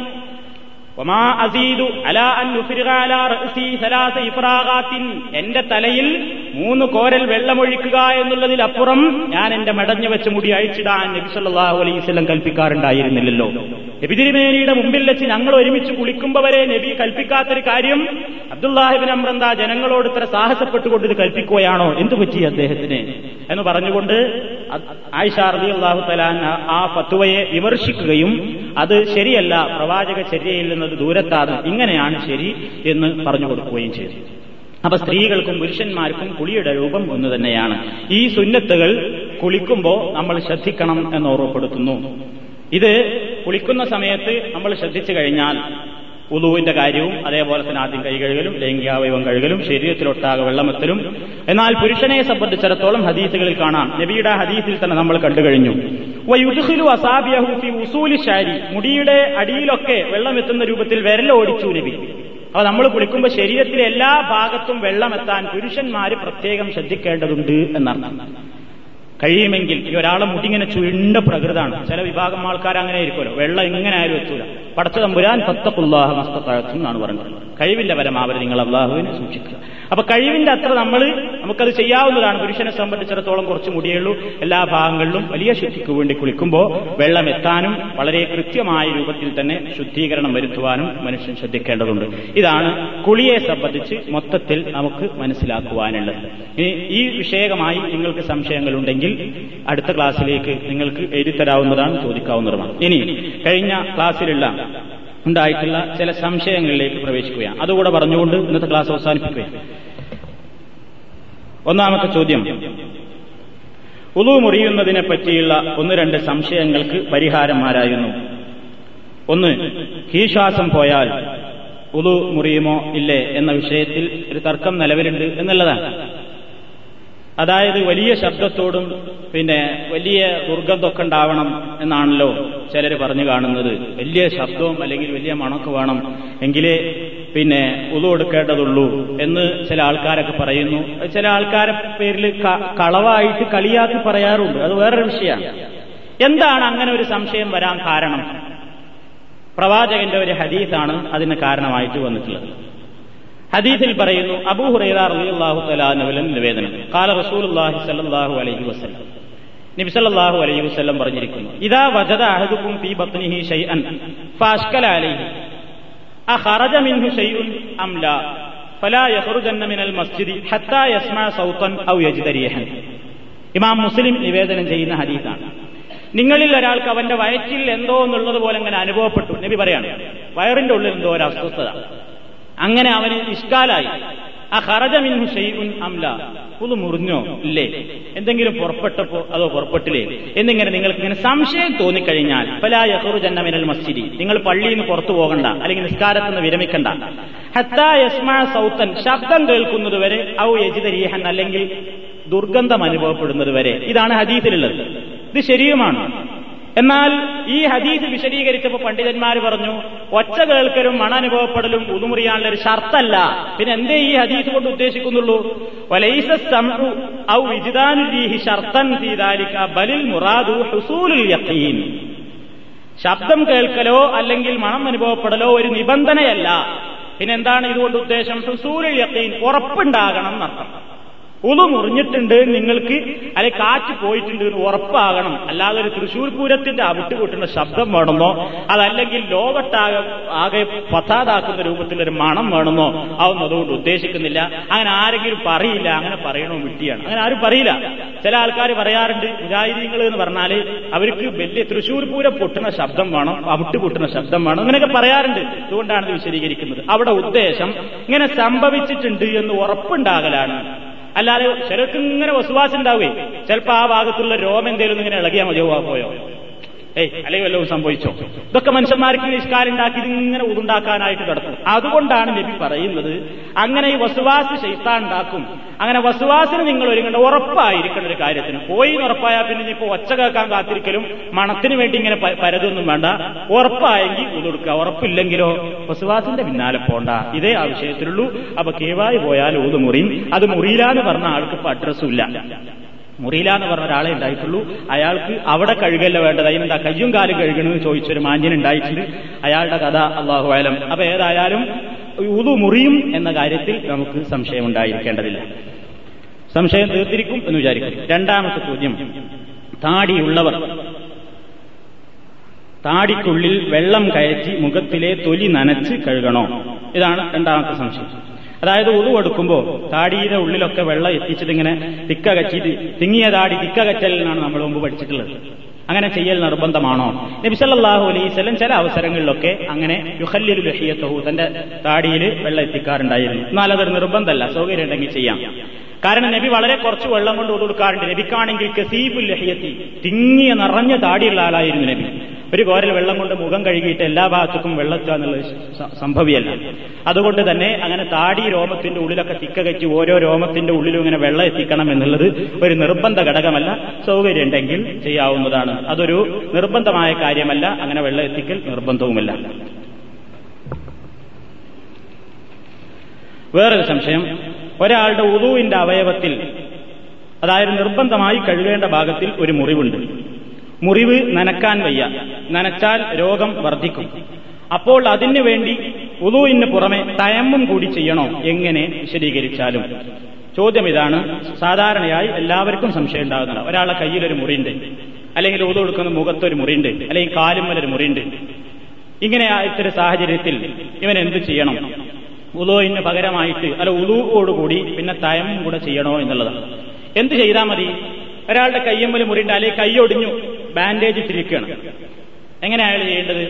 എന്റെ തലയിൽ മൂന്ന് കോരൽ വെള്ളമൊഴിക്കുക എന്നുള്ളതിലപ്പുറം ഞാൻ എന്റെ മടഞ്ഞു വെച്ച് മുടി അഴിച്ചിടാൻ നബി സല്ലല്ലാഹു അലൈഹി വസല്ലം കൽപ്പിക്കാറുണ്ടായിരുന്നില്ലല്ലോ. നബി തിരുമേനിയുടെ മുമ്പിൽ വെച്ച് ഞങ്ങൾ ഒരുമിച്ച് കുളിക്കുമ്പോ വരെ നബി കൽപ്പിക്കാത്തൊരു കാര്യം അബ്ദുല്ലാഹിബിൻ അമ്രന്ത ജനങ്ങളോട് ഇത്ര സാഹസപ്പെട്ടുകൊണ്ട് ഇത് കൽപ്പിക്കുകയാണോ? എന്തു പറ്റി അദ്ദേഹത്തിന്? എന്ന് പറഞ്ഞുകൊണ്ട് ആയിഷാർദി അള്ളാഹു തലാൻ ആ ഫത്തുവയെ വിമർശിക്കുകയും അത് ശരിയല്ല പ്രവാചക ചര്യയിൽ നിന്നത് ദൂരത്താണ് ഇങ്ങനെയാണ് ശരി എന്ന് പറഞ്ഞു കൊടുക്കുകയും ചെയ്തു. അപ്പൊ സ്ത്രീകൾക്കും പുരുഷന്മാർക്കും കുളിയുടെ രൂപം ഒന്ന് തന്നെയാണ്. ഈ സുന്നത്തുകൾ കുളിക്കുമ്പോൾ നമ്മൾ ശ്രദ്ധിക്കണം എന്ന് ഓർമ്മപ്പെടുത്തുന്നു. ഇത് കുളിക്കുന്ന സമയത്ത് നമ്മൾ ശ്രദ്ധിച്ചു കഴിഞ്ഞാൽ ഉളുവിന്റെ കാര്യവും അതേപോലെ തന്നെ ആദ്യം കൈ കഴുകലും ലൈംഗികാവയവം കഴുകലും ശരീരത്തിലൊട്ടാകെ വെള്ളമെത്തലും. എന്നാൽ പുരുഷനെ സംബന്ധിച്ചിടത്തോളം ഹദീസുകളിൽ കാണാം. നബിയുടെ ഹദീസിൽ തന്നെ നമ്മൾ കണ്ടു കഴിഞ്ഞു ശാരി. മുടിയുടെ അടിയിലൊക്കെ വെള്ളമെത്തുന്ന രൂപത്തിൽ വിരലോടിച്ചു നബി. അപ്പൊ നമ്മൾ കുളിക്കുമ്പോൾ ശരീരത്തിലെ എല്ലാ ഭാഗത്തും വെള്ളമെത്താൻ പുരുഷന്മാര് പ്രത്യേകം ശ്രദ്ധിക്കേണ്ടതുണ്ട് എന്നാണ്. കഴിയുമെങ്കിൽ ഈ ഒരാളെ മുടിങ്ങനെ ചുരുണ്ട പ്രകൃതാണ് ചില വിഭാഗം ആൾക്കാർ അങ്ങനെ ആയിരിക്കുമല്ലോ. വെള്ളം എങ്ങനെ ആയാലും എത്തൂല. പടച്ച തമ്പുരാൻ ഫത്തഖുല്ലാഹ മസ്തത്താഴത്തും എന്നാണ് പറയുന്നത് കഴിവിന്റെ പരമാവധി നിങ്ങൾ അള്ളാഹുവിനെ സൂക്ഷിക്കുക. അപ്പൊ കഴിവിന്റെ അത്ര നമ്മൾ നമുക്കത് ചെയ്യാവുന്നതാണ്. പുരുഷനെ സംബന്ധിച്ചിടത്തോളം കുറച്ച് മുടിയുള്ളൂ. എല്ലാ ഭാഗങ്ങളിലും വലിയ ശുദ്ധിക്ക് വേണ്ടി കുളിക്കുമ്പോൾ വെള്ളം എത്താനും വളരെ കൃത്യമായ രൂപത്തിൽ തന്നെ ശുദ്ധീകരണം വരുത്തുവാനും മനുഷ്യൻ ശ്രദ്ധിക്കേണ്ടതുണ്ട്. ഇതാണ് കുളിയെ സംബന്ധിച്ച് മൊത്തത്തിൽ നമുക്ക് മനസ്സിലാക്കുവാനുള്ളത്. ഇനി ഈ വിഷയകമായി നിങ്ങൾക്ക് സംശയങ്ങളുണ്ടെങ്കിൽ അടുത്ത ക്ലാസ്സിലേക്ക് നിങ്ങൾക്ക് എഴുതിത്തരാവുന്നതാണ് ചോദിക്കാവുന്നതുമാണ്. ഇനി കഴിഞ്ഞ ക്ലാസ്സിലുള്ള ഉണ്ടായിട്ടുള്ള ചില സംശയങ്ങളിലേക്ക് പ്രവേശിക്കുകയാണ്. അതുകൂടെ പറഞ്ഞുകൊണ്ട് ഇന്നത്തെ ക്ലാസ് അവസാനിപ്പിക്കുകയാണ്. ഒന്നാമത്തെ ചോദ്യം. ഉളു മുറിയുന്നതിനെ പറ്റിയുള്ള ഒന്ന് രണ്ട് സംശയങ്ങൾക്ക് പരിഹാരം പരിഹാരമാരായിരുന്നു ഒന്ന് കീശ്വാസം പോയാൽ ഉളു മുറിയുമോ ഇല്ലേ എന്ന വിഷയത്തിൽ ഒരു തർക്കം നിലവിലുണ്ട് എന്നുള്ളതാണ്. അതായത് വലിയ ശബ്ദത്തോടും പിന്നെ വലിയ ദുർഗന്ധമൊക്കെ ഉണ്ടാവണം എന്നാണല്ലോ ചിലർ പറഞ്ഞു കാണുന്നത്. വലിയ ശബ്ദവും അല്ലെങ്കിൽ വലിയ മണക്ക് വേണം എങ്കിലേ പിന്നെ ഉതു കൊടുക്കേണ്ടതുള്ളൂ എന്ന് ചില ആൾക്കാരൊക്കെ പറയുന്നു. ചില ആൾക്കാരെ പേരിൽ കളവായിട്ട് കളിയാക്കി പറയാറുണ്ട്. അത് വേറൊരു വിഷയമാണ്. എന്താണ് അങ്ങനെ ഒരു സംശയം വരാൻ കാരണം? പ്രവാചകന്റെ ഒരു ഹദീസാണ് അതിന് കാരണമായിട്ട് വന്നിട്ടുള്ളത്. ഹദീസിൽ പറയുന്നു അബൂ ഹുറൈറ റളിയല്ലാഹു തആല നിവേദനം. ഖാല റസൂലുള്ളാഹി സ്വല്ലല്ലാഹു അലൈഹി വസല്ലം. നബി സല്ലല്ലാഹു അലൈഹി വസല്ലം പറഞ്ഞിരിക്കുന്നു ഇദാ വജദ അഹദുക്കും ഫീ ബത്നിഹി ഷൈഅൻ ഫാഷ്കല അലൈഹി. അഖറജ മിൻഹു ഷൈഉൻ അം ലാ? ഫലാ യഖറുജന്ന മിനൽ മസ്ജിദി ഹത്താ യസ്മാ സൗതൻ ഔ യജിദ റീഹൻ ഇമാം മുസ്ലിം നിവേദനം ചെയ്യുന്ന ഹദീസാണ്. നിങ്ങളിൽ ഒരാൾക്ക് അവന്റെ വയറ്റിൽ എന്തോ എന്നുള്ളത് പോലെ അങ്ങനെ അനുഭവപ്പെട്ടു. നബി പറയാണ് വയറിന്റെ ഉള്ളിൽ എന്തോ ഒരു അസ്വസ്ഥത. അങ്ങനെ അവന് ഇഷ്കാലായി ആ ഖറജ മിൻഹു അംല പുതു മുറിഞ്ഞോ? ഇല്ലേ. എന്തെങ്കിലും പുറപ്പെട്ടപ്പോ അതോ പുറപ്പെട്ടില്ലേ? എന്നിങ്ങനെ നിങ്ങൾക്ക് ഇങ്ങനെ സംശയം തോന്നിക്കഴിഞ്ഞാൽ പല യഹുറു ജന്നമിനൽ മസ്ജിദി. നിങ്ങൾ പള്ളിയിൽ നിന്ന് പുറത്തു പോകണ്ട അല്ലെങ്കിൽ നിസ്കാരത്തിൽ നിന്ന് വിരമിക്കണ്ട. ഹത്താ യസ്മാ സൗത്തൻ. ശബ്ദം കേൾക്കുന്നത് വരെ ഔ യജിദ റീഹൻ അല്ലെങ്കിൽ ദുർഗന്ധം അനുഭവപ്പെടുന്നത് വരെ. ഇതാണ് ഹദീസിലുള്ളത്. ഇത് ശരിയുമാണ്. എന്നാൽ ഈ ഹദീസ് വിശദീകരിച്ചപ്പോൾ പണ്ഡിതന്മാർ പറഞ്ഞു ഒച്ച കേൾക്കലും മണനുഭവപ്പെടലും ഉതുമുറിയാനുള്ള ഒരു ഷർത്തല്ല. പിന്നെ എന്തേ ഈ ഹദീസ് കൊണ്ട് ഉദ്ദേശിക്കുന്നുള്ളൂ? ഔ മുറാദു ഹുസൂലുൽ യഖീൻ. ശബ്ദം കേൾക്കലോ അല്ലെങ്കിൽ മണം അനുഭവപ്പെടലോ ഒരു നിബന്ധനയല്ല. പിന്നെന്താണ് ഇതുകൊണ്ട് ഉദ്ദേശം? ഹുസൂലുൽ യഖീൻ ഉറപ്പുണ്ടാകണം എന്നർത്ഥം. ഉളു മുറിഞ്ഞിട്ടുണ്ട് നിങ്ങൾക്ക് അല്ലെ കാറ്റ് പോയിട്ടുണ്ട് എന്ന് ഉറപ്പാകണം. അല്ലാതെ ഒരു തൃശൂർ പൂരത്തിന്റെ അവിട്ട് കൂട്ടുന്ന ശബ്ദം വേണമെന്നോ അതല്ലെങ്കിൽ ലോകത്താകെ ആകെ പതാതാക്കുന്ന രൂപത്തിലൊരു മണം വേണമെന്നോ അതൊന്നും അതുകൊണ്ട് ഉദ്ദേശിക്കുന്നില്ല. അങ്ങനെ ആരെങ്കിലും പറയില്ല അങ്ങനെ പറയണോ വിട്ടിയാണ് അങ്ങനെ ആരും പറയില്ല. ചില ആൾക്കാർ പറയാറുണ്ട് മുജാഹിദീങ്ങൾ എന്ന് പറഞ്ഞാൽ അവർക്ക് വലിയ തൃശൂർ പൂരം പൊട്ടുന്ന ശബ്ദം വേണം അവിട്ട് പൊട്ടുന്ന ശബ്ദം വേണം അങ്ങനെയൊക്കെ പറയാറുണ്ട്. അതുകൊണ്ടാണ് വിശദീകരിക്കുന്നത്. അവിടെ ഉദ്ദേശം ഇങ്ങനെ സംഭവിച്ചിട്ടുണ്ട് എന്ന് ഉറപ്പുണ്ടാകലാണ്. അല്ലാതെ ചിലർക്ക് ഇങ്ങനെ വസുവാസം ഉണ്ടാവുകയും ചിലപ്പോൾ ആ ഭാഗത്തുള്ള രോമം എന്തെങ്കിലും ഇങ്ങനെ ഇളകിയാൽ മതിയോ പോയോ? ഏയ് അല്ലെങ്കിൽ വല്ലതും സംഭവിച്ചോ? ഇതൊക്കെ മനുഷ്യന്മാർക്ക് നിസ്കാരുണ്ടാക്കി ഇതിങ്ങനെ ഉതുണ്ടാക്കാനായിട്ട് കിടക്കും. അതുകൊണ്ടാണ് നബി പറയുന്നത് അങ്ങനെ ഈ വസുവാസ് ശൈത്താൻ ഉണ്ടാക്കും. അങ്ങനെ വസുവാസിന് നിങ്ങൾ ഒരുങ്ങേണ്ട ഉറപ്പായിരിക്കേണ്ട ഒരു കാര്യത്തിന്. പോയി ഉറപ്പായാൽ പിന്നെ ഇനിയിപ്പോ ഒച്ച കേൾക്കാൻ കാത്തിരിക്കലും മണത്തിന് വേണ്ടി ഇങ്ങനെ പരതൊന്നും വേണ്ട. ഉറപ്പായെങ്കിൽ ഉതൊടുക്കുക ഉറപ്പില്ലെങ്കിലോ വസുവാസിന്റെ പിന്നാലെ പോണ്ട. ഇതേ ആവശ്യത്തിലുള്ളൂ അപ്പൊ കേവായി പോയാൽ ഊത് മുറിയും അത് മുറിയിലാന്ന് പറഞ്ഞ ആൾക്ക് ഇപ്പൊ അഡ്രസ്സും ഇല്ല. മുറിയില എന്ന് പറഞ്ഞ ഒരാളെ ഉണ്ടായിട്ടുള്ളൂ. അയാൾക്ക് അവിടെ കഴുകല്ല വേണ്ടത്. അതിനെന്താ കയ്യും കാലും കഴുകണമെന്ന് ചോദിച്ചൊരു മാന്യൻ ഉണ്ടായിട്ടുണ്ട്. അയാളുടെ കഥ അള്ളാഹു ആലം അപ്പൊ ഏതായാലും ഉതു മുറിയും എന്ന കാര്യത്തിൽ നമുക്ക് സംശയം ഉണ്ടായിരിക്കേണ്ടതില്ല സംശയം തീർത്തിരിക്കും എന്ന് വിചാരിക്കും. രണ്ടാമത്തെ ചോദ്യം. താടിയുള്ളവർ. താടിക്കുള്ളിൽ വെള്ളം കയറ്റി മുഖത്തിലെ തൊലി നനച്ച് കഴുകണോ? ഇതാണ് രണ്ടാമത്തെ സംശയം. അതായത് ഉതു എടുക്കുമ്പോൾ താടിയുടെ ഉള്ളിലൊക്കെ വെള്ളം എത്തിച്ചിട്ട് ഇങ്ങനെ തിക്കകച്ചിട്ട് തിങ്ങിയ താടി തിക്കകച്ചൽ എന്നാണ് നമ്മൾ മുമ്പ് പഠിച്ചിട്ടുള്ളത്. അങ്ങനെ ചെയ്യൽ നിർബന്ധമാണോ? നബിസല്ലാഹു അലൈവല്ലം ചില അവസരങ്ങളിലൊക്കെ അങ്ങനെ യുഹല്യൊരു ലഹിയത്തഹു തന്റെ താടിയിൽ വെള്ളം എത്തിക്കാറുണ്ടായിരുന്നു. എന്നാൽ അതൊരു നിർബന്ധമല്ല സൗകര്യം ഉണ്ടെങ്കിൽ ചെയ്യാം. കാരണം നബി വളരെ കുറച്ച് വെള്ളം കൊണ്ട് കൊടുക്കാറുണ്ട് നബിക്കാണെങ്കിൽ കസീബുൽ ലഹിയത്തി തിങ്ങിയ നിറഞ്ഞ താടിയുള്ള ആളായിരുന്നു നബി. ഒരു കോരൽ വെള്ളം കൊണ്ട് മുഖം കഴുകിയിട്ട് എല്ലാ ഭാഗത്തേക്കും വെള്ളത്തുക എന്നുള്ളത് സംഭവിയല്ല. അതുകൊണ്ട് തന്നെ അങ്ങനെ താടി രോമത്തിന്റെ ഉള്ളിലൊക്കെ തിക്കകച്ച് ഓരോ രോമത്തിന്റെ ഉള്ളിലും ഇങ്ങനെ വെള്ളം എത്തിക്കണം എന്നുള്ളത് ഒരു നിർബന്ധ ഘടകമല്ല സൗകര്യമുണ്ടെങ്കിൽ ചെയ്യാവുന്നതാണ്. അതൊരു നിർബന്ധമായ കാര്യമല്ല അങ്ങനെ വെള്ളം എത്തിക്കൽ നിർബന്ധവുമല്ല. വേറൊരു സംശയം ഒരാളുടെ ഉദുവിന്റെ അവയവത്തിൽ അതായത് നിർബന്ധമായി കഴുകേണ്ട ഭാഗത്തിൽ ഒരു മുറിവുണ്ട്. മുറിവ് നനക്കാൻ വയ്യ. നനച്ചാൽ രോഗം വർദ്ധിക്കും. അപ്പോൾ അതിനു വേണ്ടി ഉദുവിന് പുറമെ തയമ്മും കൂടി ചെയ്യണോ? എങ്ങനെ വിശദീകരിച്ചാലും. ചോദ്യം ഇതാണ്. സാധാരണയായി എല്ലാവർക്കും സംശയം ഉണ്ടാകുന്നതാണ്. ഒരാളെ കയ്യിലൊരു മുറിയുണ്ട് അല്ലെങ്കിൽ ഉതു കൊടുക്കുന്ന മുഖത്തൊരു മുറിയുണ്ട് അല്ലെങ്കിൽ കാലുമ്മലൊരു മുറിയുണ്ട് ഇങ്ങനെ ആയിട്ടൊരു സാഹചര്യത്തിൽ ഇവൻ എന്ത് ചെയ്യണം? ഉദുവിന് പകരമായിട്ട് അല്ല ഉലുവോടുകൂടി പിന്നെ തയമ്മും കൂടെ ചെയ്യണോ എന്നുള്ളതാണ്. എന്ത് ചെയ്താൽ മതി? ഒരാളുടെ കയ്യമ്മൽ മുറിയുണ്ട് അല്ലെങ്കിൽ ഒടിഞ്ഞു. ബാൻഡേജ് ഇട്ടിരിക്കുകയാണ്. എങ്ങനെയാണ് അയാൾ ചെയ്യേണ്ടത്?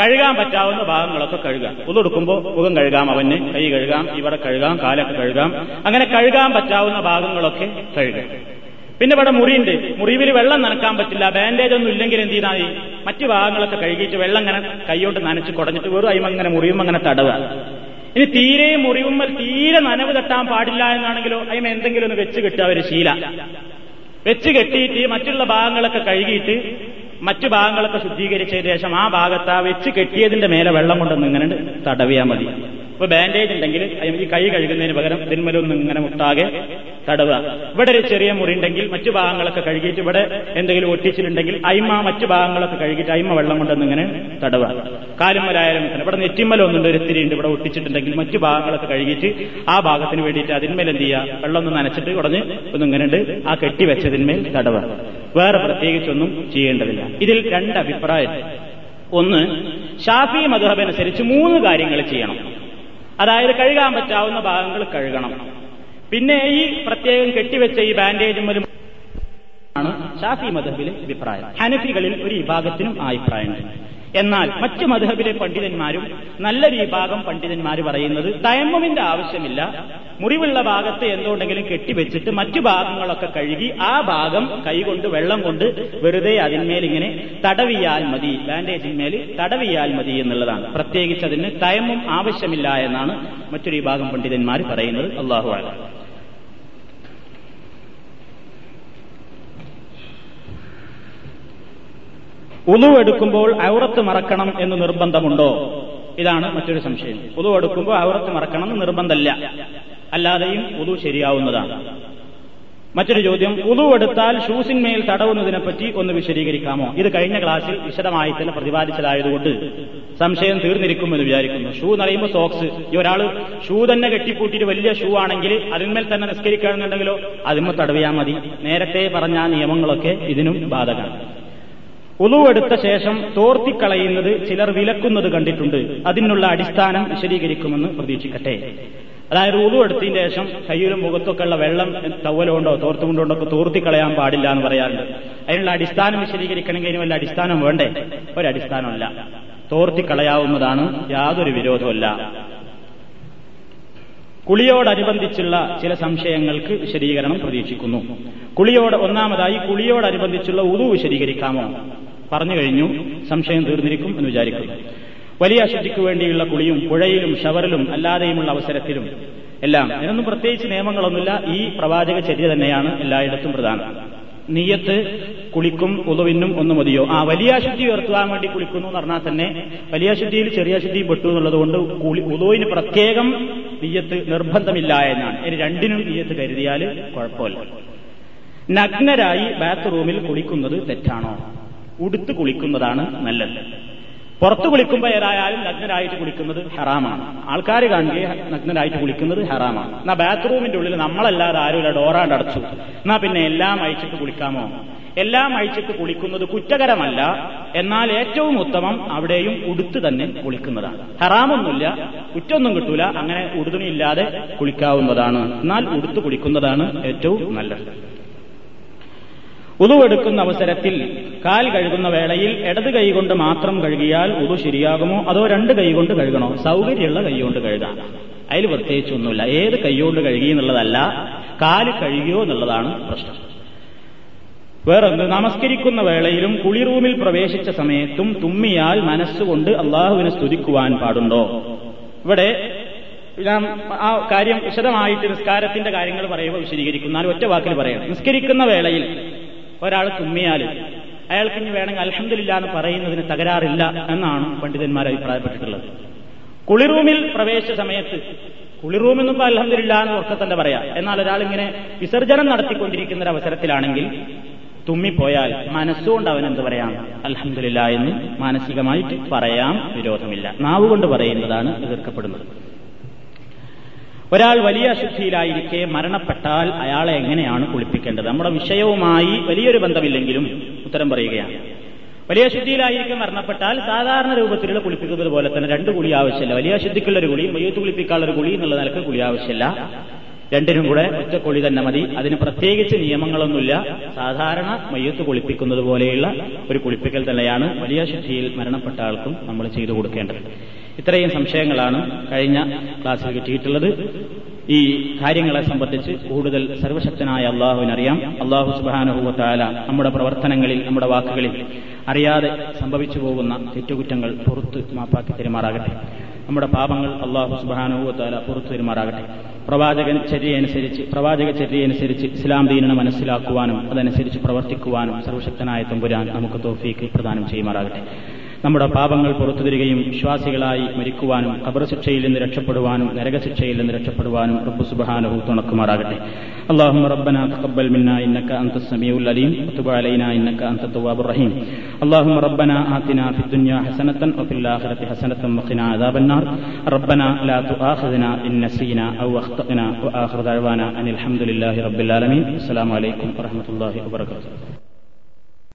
കഴുകാൻ പറ്റാവുന്ന ഭാഗങ്ങളൊക്കെ കഴുകാം ഉതൊടുക്കുമ്പോൾ മുഖം കഴുകാം അവന് കൈ കഴുകാം ഇവിടെ കഴുകാം കാലൊക്കെ കഴുകാം. അങ്ങനെ കഴുകാൻ പറ്റാവുന്ന ഭാഗങ്ങളൊക്കെ കഴുകാം. പിന്നെ ഇവിടെ മുറിയുണ്ട്. മുറിവിൽ വെള്ളം നനക്കാൻ പറ്റില്ല. ബാൻഡേജ് ഒന്നും ഇല്ലെങ്കിൽ എന്ത് ചെയ്താൽ മറ്റു ഭാഗങ്ങളൊക്കെ കഴുകിയിട്ട് വെള്ളം ഇങ്ങനെ കൈയോട്ട് നനച്ച് കുടഞ്ഞിട്ട് വെറും അയിമ അങ്ങനെ മുറിയും അങ്ങനെ തടവുക ഇനി തീരെ മുറിവുമ്മൽ തീരെ നനവ് തട്ടാൻ പാടില്ല എന്നാണെങ്കിലോ അയിമ എന്തെങ്കിലും ഒന്ന് വെച്ച് കിട്ടുക ഒരു ശീല. വെച്ച് കെട്ടിയിട്ട് മറ്റുള്ള ഭാഗങ്ങളൊക്കെ കഴുകിയിട്ട് മറ്റു ഭാഗങ്ങളൊക്കെ ശുദ്ധീകരിച്ചതിന് ശേഷം ആ ഭാഗത്ത് ആ വെച്ച് കെട്ടിയതിന്റെ മേലെ വെള്ളം കൊണ്ടൊന്ന് ഇങ്ങനെ തടവിയാൽ മതി. ഇപ്പൊ ബാൻഡേജ് ഉണ്ടെങ്കിൽ ഈ കൈ കഴുകുന്നതിന് പകരം തിന്മലൊന്നും ഇങ്ങനെ മുട്ടാകെ തടവുക. ഇവിടെ ഒരു ചെറിയ മുറി ഉണ്ടെങ്കിൽ മറ്റു ഭാഗങ്ങളൊക്കെ കഴുകിയിട്ട് ഇവിടെ എന്തെങ്കിലും ഒട്ടിച്ചിട്ടുണ്ടെങ്കിൽ അയിമ മറ്റു ഭാഗങ്ങളൊക്കെ കഴുകിയിട്ട് അയിമ വെള്ളം കൊണ്ടൊന്നും ഇങ്ങനെ തടവുക. കാലുമ്മലായാലും ഇവിടെ നെറ്റിമ്മലൊന്നുണ്ട് ഒരു ഇത്തിരി ഉണ്ട് ഇവിടെ ഒട്ടിച്ചിട്ടുണ്ടെങ്കിൽ മറ്റു ഭാഗങ്ങളൊക്കെ കഴുകിയിട്ട് ആ ഭാഗത്തിന് വേണ്ടിയിട്ട് അതിന്മേൽ എന്ത് ചെയ്യുക? വെള്ളം ഒന്ന് നനച്ചിട്ട് ഉടഞ്ഞ് ഉണ്ട്. ആ കെട്ടി വെച്ചതിന്മേൽ തടവുക. വേറെ പ്രത്യേകിച്ചൊന്നും ചെയ്യേണ്ടതില്ല. ഇതിൽ രണ്ട് അഭിപ്രായം. ഒന്ന് ഷാഫി മധുഹബനുസരിച്ച് മൂന്ന് കാര്യങ്ങൾ ചെയ്യണം. അതായത് കഴുകാൻ പറ്റാവുന്ന ഭാഗങ്ങൾ കഴുകണം. പിന്നെ ഈ പ്രത്യേകം കെട്ടിവെച്ച ഈ ബാൻഡേജും ഒരു ആണ് ഷാഫി മദബിലെ അഭിപ്രായം. ഹനഫികളിൽ ഒരു വിഭാഗത്തിനും അഭിപ്രായമുണ്ട്. എന്നാൽ മറ്റു മധുഹബിലെ പണ്ഡിതന്മാരും നല്ലൊരു വിഭാഗം പണ്ഡിതന്മാർ പറയുന്നത് തയമ്മുമിന്റെ ആവശ്യമില്ല. മുറിവുള്ള ഭാഗത്ത് എന്തുകൊണ്ടെങ്കിലും കെട്ടിവെച്ചിട്ട് മറ്റു ഭാഗങ്ങളൊക്കെ കഴുകി ആ ഭാഗം കൈകൊണ്ട് വെള്ളം കൊണ്ട് വെറുതെ അതിന്മേൽ ഇങ്ങനെ തടവിയാൽ മതി ബാൻഡേജിന്മേൽ തടവിയാൽ മതി എന്നുള്ളതാണ്. പ്രത്യേകിച്ച് അതിന് തയമ്മും ആവശ്യമില്ല എന്നാണ് മറ്റൊരു വിഭാഗം പണ്ഡിതന്മാർ പറയുന്നത്. അള്ളാഹു ആലം ഉളു എടുക്കുമ്പോൾ ഔറത്ത് മറക്കണം എന്ന് നിർബന്ധമുണ്ടോ? ഇതാണ് മറ്റൊരു സംശയം. ഉളു എടുക്കുമ്പോൾ ഔറത്ത് മറക്കണം എന്ന് നിർബന്ധമല്ല. അല്ലാതെയും ഉളു ശരിയാവുന്നതാണ്. മറ്റൊരു ചോദ്യം ഉളു എടുത്താൽ ഷൂസിന്മേൽ തടവുന്നതിനെപ്പറ്റി ഒന്ന് വിശദീകരിക്കാമോ? ഇത് കഴിഞ്ഞ ക്ലാസ്സിൽ വിശദമായി തന്നെ പ്രതിപാദിച്ചതായതുകൊണ്ട് സംശയം തീർന്നിരിക്കുമെന്ന് വിചാരിക്കുന്നു. ഷൂ എന്ന് പറയുമ്പോൾ സോക്സ്. ഈ ഒരാൾ ഷൂ തന്നെ കെട്ടിപ്പൂട്ടിയിട്ട് വലിയ ഷൂ ആണെങ്കിൽ അതിന്മേൽ തന്നെ നിസ്കരിക്കുകയാണെന്നുണ്ടെങ്കിലോ അതിന്മേൽ തടവിയാൽ മതി. നേരത്തെ പറഞ്ഞ നിയമങ്ങളൊക്കെ ഇതിനും ബാധകമാണ്. ഉളുവെടുത്ത ശേഷം തോർത്തിക്കളയുന്നത് ചിലർ വിലക്കുന്നത് കണ്ടിട്ടുണ്ട്. അതിനുള്ള അടിസ്ഥാനം വിശദീകരിക്കുമെന്ന് പ്രതീക്ഷിക്കട്ടെ. അതായത് ഉളുവെടുത്തതിന് ശേഷം കയ്യിലും മുഖത്തൊക്കെ ഉള്ള വെള്ളം തവലുകൊണ്ടോ തോർത്തുകൊണ്ടോ ഒക്കെ തോർത്തിക്കളയാൻ പാടില്ല എന്ന് പറയാറുണ്ട്. അതിനുള്ള അടിസ്ഥാനം വിശദീകരിക്കണമെങ്കിൽ അതിന് വല്ല അടിസ്ഥാനം വേണ്ടേ? ഒരടിസ്ഥാനമല്ല. തോർത്തിക്കളയാവുന്നതാണ് യാതൊരു വിരോധമല്ല കുളിയോടനുബന്ധിച്ചുള്ള ചില സംശയങ്ങൾക്ക് വിശദീകരണം പ്രതീക്ഷിക്കുന്നു. കുളിയോട് ഒന്നാമതായി കുളിയോടനുബന്ധിച്ചുള്ള ഉതു വിശദീകരിക്കാമോ? പറഞ്ഞു കഴിഞ്ഞു സംശയം തീർന്നിരിക്കും എന്ന് വിചാരിക്കുന്നു വലിയ അശുദ്ധിക്ക് വേണ്ടിയുള്ള കുളിയും പുഴയിലും ഷവറിലും അല്ലാതെയുമുള്ള അവസരത്തിലും എല്ലാം ഇതിനൊന്നും പ്രത്യേകിച്ച് നിയമങ്ങളൊന്നുമില്ല ഈ പ്രവാചക ചര്യ തന്നെയാണ് എല്ലായിടത്തും പ്രധാനം. നീയത്ത് കുളിക്കും ഉളവിനും ഒന്ന് മതിയോ? ആ വലിയ ശുദ്ധി ഉയർത്തുവാൻ വേണ്ടി കുളിക്കുന്നു എന്ന് പറഞ്ഞാൽ തന്നെ വലിയ ശുദ്ധിയിൽ ചെറിയ ശുദ്ധി പെട്ടു എന്നുള്ളത് കൊണ്ട് ഉളവിന് പ്രത്യേകം നീയത്ത് നിർബന്ധമില്ല എന്നാണ്. ഇനി രണ്ടിനും നീയത്ത് കരുതിയാൽ കുഴപ്പമില്ല. നഗ്നരായി ബാത്റൂമിൽ കുളിക്കുന്നത് തെറ്റാണോ? ഉടുത്ത് കുളിക്കുന്നതാണ് നല്ലത്. പുറത്ത് കുളിക്കുമ്പോൾ ഏതായാലും നഗ്നരായിട്ട് കുളിക്കുന്നത് ഹറാമാണ്. ആൾക്കാർ കാണുകയെ നഗ്നരായിട്ട് കുളിക്കുന്നത് ഹറാമാണ്. എന്നാ ബാത്റൂമിന്റെ ഉള്ളിൽ നമ്മളല്ലാതെ ആരുമില്ല ഡോറാണ്ട് അടച്ചു. എന്നാ പിന്നെ എല്ലാം അയച്ചിട്ട് കുളിക്കാമോ? എല്ലാം അഴിച്ചിട്ട് കുളിക്കുന്നത് കുറ്റകരമല്ല. എന്നാൽ ഏറ്റവും ഉത്തമം അവിടെയും ഉടുത്ത് തന്നെ കുളിക്കുന്നതാണ്. ഹറാമൊന്നുമില്ല കുറ്റൊന്നും കിട്ടൂല അങ്ങനെ ഉടുതുണിയില്ലാതെ കുളിക്കാവുന്നതാണ്. എന്നാൽ ഉടുത്ത് കുളിക്കുന്നതാണ് ഏറ്റവും നല്ലത്. ഉതുവെടുക്കുന്ന അവസരത്തിൽ കാൽ കഴുകുന്ന വേളയിൽ ഇടത് കൈകൊണ്ട് മാത്രം കഴുകിയാൽ ഉതു ശരിയാകുമോ? അതോ രണ്ട് കൈ കൊണ്ട് കഴുകണോ? സൗകര്യമുള്ള കൈ കൊണ്ട് കഴുകാം. അതിൽ പ്രത്യേകിച്ചൊന്നുമില്ല. ഏത് കൈ കൊണ്ട് കഴുകി എന്നുള്ളതല്ല കാൽ കഴുകിയോ എന്നുള്ളതാണ് പ്രശ്നം. വേറൊന്ന് നമസ്കരിക്കുന്ന വേളയിലും കുളിറൂമിൽ പ്രവേശിച്ച സമയത്തും തുമ്മിയാൽ മനസ്സുകൊണ്ട് അള്ളാഹുവിനെ സ്തുതിക്കുവാൻ പാടുണ്ടോ? ഇവിടെ ഞാൻ ആ കാര്യം വിശദമായിട്ട് നിസ്കാരത്തിന്റെ കാര്യങ്ങൾ പറയുമ്പോൾ വിശദീകരിക്കും ഒറ്റ വാക്കിൽ പറയാം. നിസ്കരിക്കുന്ന വേളയിൽ ഒരാൾ തുമ്മിയാൽ അയാൾക്ക് ഇനി വേണമെങ്കിൽ അലഹമില്ല എന്ന് പറയുന്നതിന് തകരാറില്ല എന്നാണ് പണ്ഡിതന്മാർ അഭിപ്രായപ്പെട്ടിട്ടുള്ളത്. കുളിറൂമിൽ പ്രവേശിച്ച സമയത്ത് കുളിറൂമെന്നും ഇപ്പൊ അലഹമില്ല എന്ന് തന്നെ പറയാം. എന്നാൽ ഒരാൾ ഇങ്ങനെ വിസർജനം നടത്തിക്കൊണ്ടിരിക്കുന്ന ഒരു അവസരത്തിലാണെങ്കിൽ തുമ്മിപ്പോയാൽ മനസ്സുകൊണ്ട് അവൻ എന്ത് പറയാം? അലഹമില്ല എന്ന് മാനസികമായിട്ട് പറയാം വിരോധമില്ല. നാവുകൊണ്ട് പറയുന്നതാണ് എതിർക്കപ്പെടുന്നത്. ഒരാൾ വലിയ അശുദ്ധിയിലായിരിക്കെ മരണപ്പെട്ടാൽ അയാളെ എങ്ങനെയാണ് കുളിപ്പിക്കേണ്ടത്? നമ്മുടെ വിഷയവുമായി വലിയൊരു ബന്ധമില്ലെങ്കിലും ഉത്തരം പറയുകയാണ്. വലിയ ശുദ്ധിയിലായിരിക്കും മരണപ്പെട്ടാൽ സാധാരണ രൂപത്തിലുള്ള കുളിപ്പിക്കുന്നത് പോലെ തന്നെ രണ്ട് കുളി ആവശ്യമില്ല. വലിയ ശുദ്ധിക്കുള്ള ഒരു കുളി മയ്യത്ത് കുളിപ്പിക്കാനുള്ള ഒരു കുളി എന്നുള്ള നിലയ്ക്ക് കുളി ആവശ്യമില്ല. രണ്ടിനും കൂടെ ഒറ്റ കുളി തന്നെ മതി. അതിന് പ്രത്യേകിച്ച് നിയമങ്ങളൊന്നുമില്ല. സാധാരണ മയ്യത്ത് കുളിപ്പിക്കുന്നത് പോലെയുള്ള ഒരു കുളിപ്പിക്കൽ തന്നെയാണ് വലിയ ശുദ്ധിയിൽ മരണപ്പെട്ട ആൾക്കും നമ്മൾ ചെയ്തു കൊടുക്കേണ്ടത്. ഇത്രയും സംശയങ്ങളാണ് കഴിഞ്ഞ ക്ലാസ്സിൽ കിട്ടിയിട്ടുള്ളത്. ഈ കാര്യങ്ങളെ സംബന്ധിച്ച് കൂടുതൽ സർവശക്തനായ അള്ളാഹുവിനറിയാം. അള്ളാഹു സുബാനുഭൂത്താല നമ്മുടെ പ്രവർത്തനങ്ങളിൽ നമ്മുടെ വാക്കുകളിൽ അറിയാതെ സംഭവിച്ചു പോകുന്ന തെറ്റുകുറ്റങ്ങൾ പുറത്ത് മാപ്പാക്കി പെരുമാറാകട്ടെ നമ്മുടെ പാപങ്ങൾ അള്ളാഹു സുബാനുഭൂത്താല പുറത്തു പെരുമാറാകട്ടെ പ്രവാചകൻ ചര്യനുസരിച്ച് പ്രവാചക ചര്യനുസരിച്ച് ഇസ്ലാം ദീനിനെ മനസ്സിലാക്കുവാനും അതനുസരിച്ച് പ്രവർത്തിക്കുവാനും സർവശക്തനായ തമ്പുരാൻ നമുക്ക് തോഫീക്ക് പ്രദാനം ചെയ്യുമാറാകട്ടെ. നമ്മുടെ പാപങ്ങൾ പുറത്തു തരികയും വിശ്വാസികളായി മരിക്കുവാനും ഖബർ ശിക്ഷയിൽ നിന്ന് രക്ഷപ്പെടുവാനും നരകശിക്ഷയിൽ നിന്ന് രക്ഷപ്പെടുവാനും റബ്ബു സുബ്ഹാനഹു തുണക്കുമാറാകട്ടെ اللهم ربنا تقبل منا انك انت السميع العليم وتب علينا انك انت التواب الرحيم اللهم ربنا آتنا في الدنيا حسنة وفي الآخرة حسنة وقنا عذاب النار ربنا لا تؤاخذنا إن نسينا أو أخطأنا وآخر دعوانا أن الحمد لله رب العالمين السلام عليكم ورحمة الله وبركاته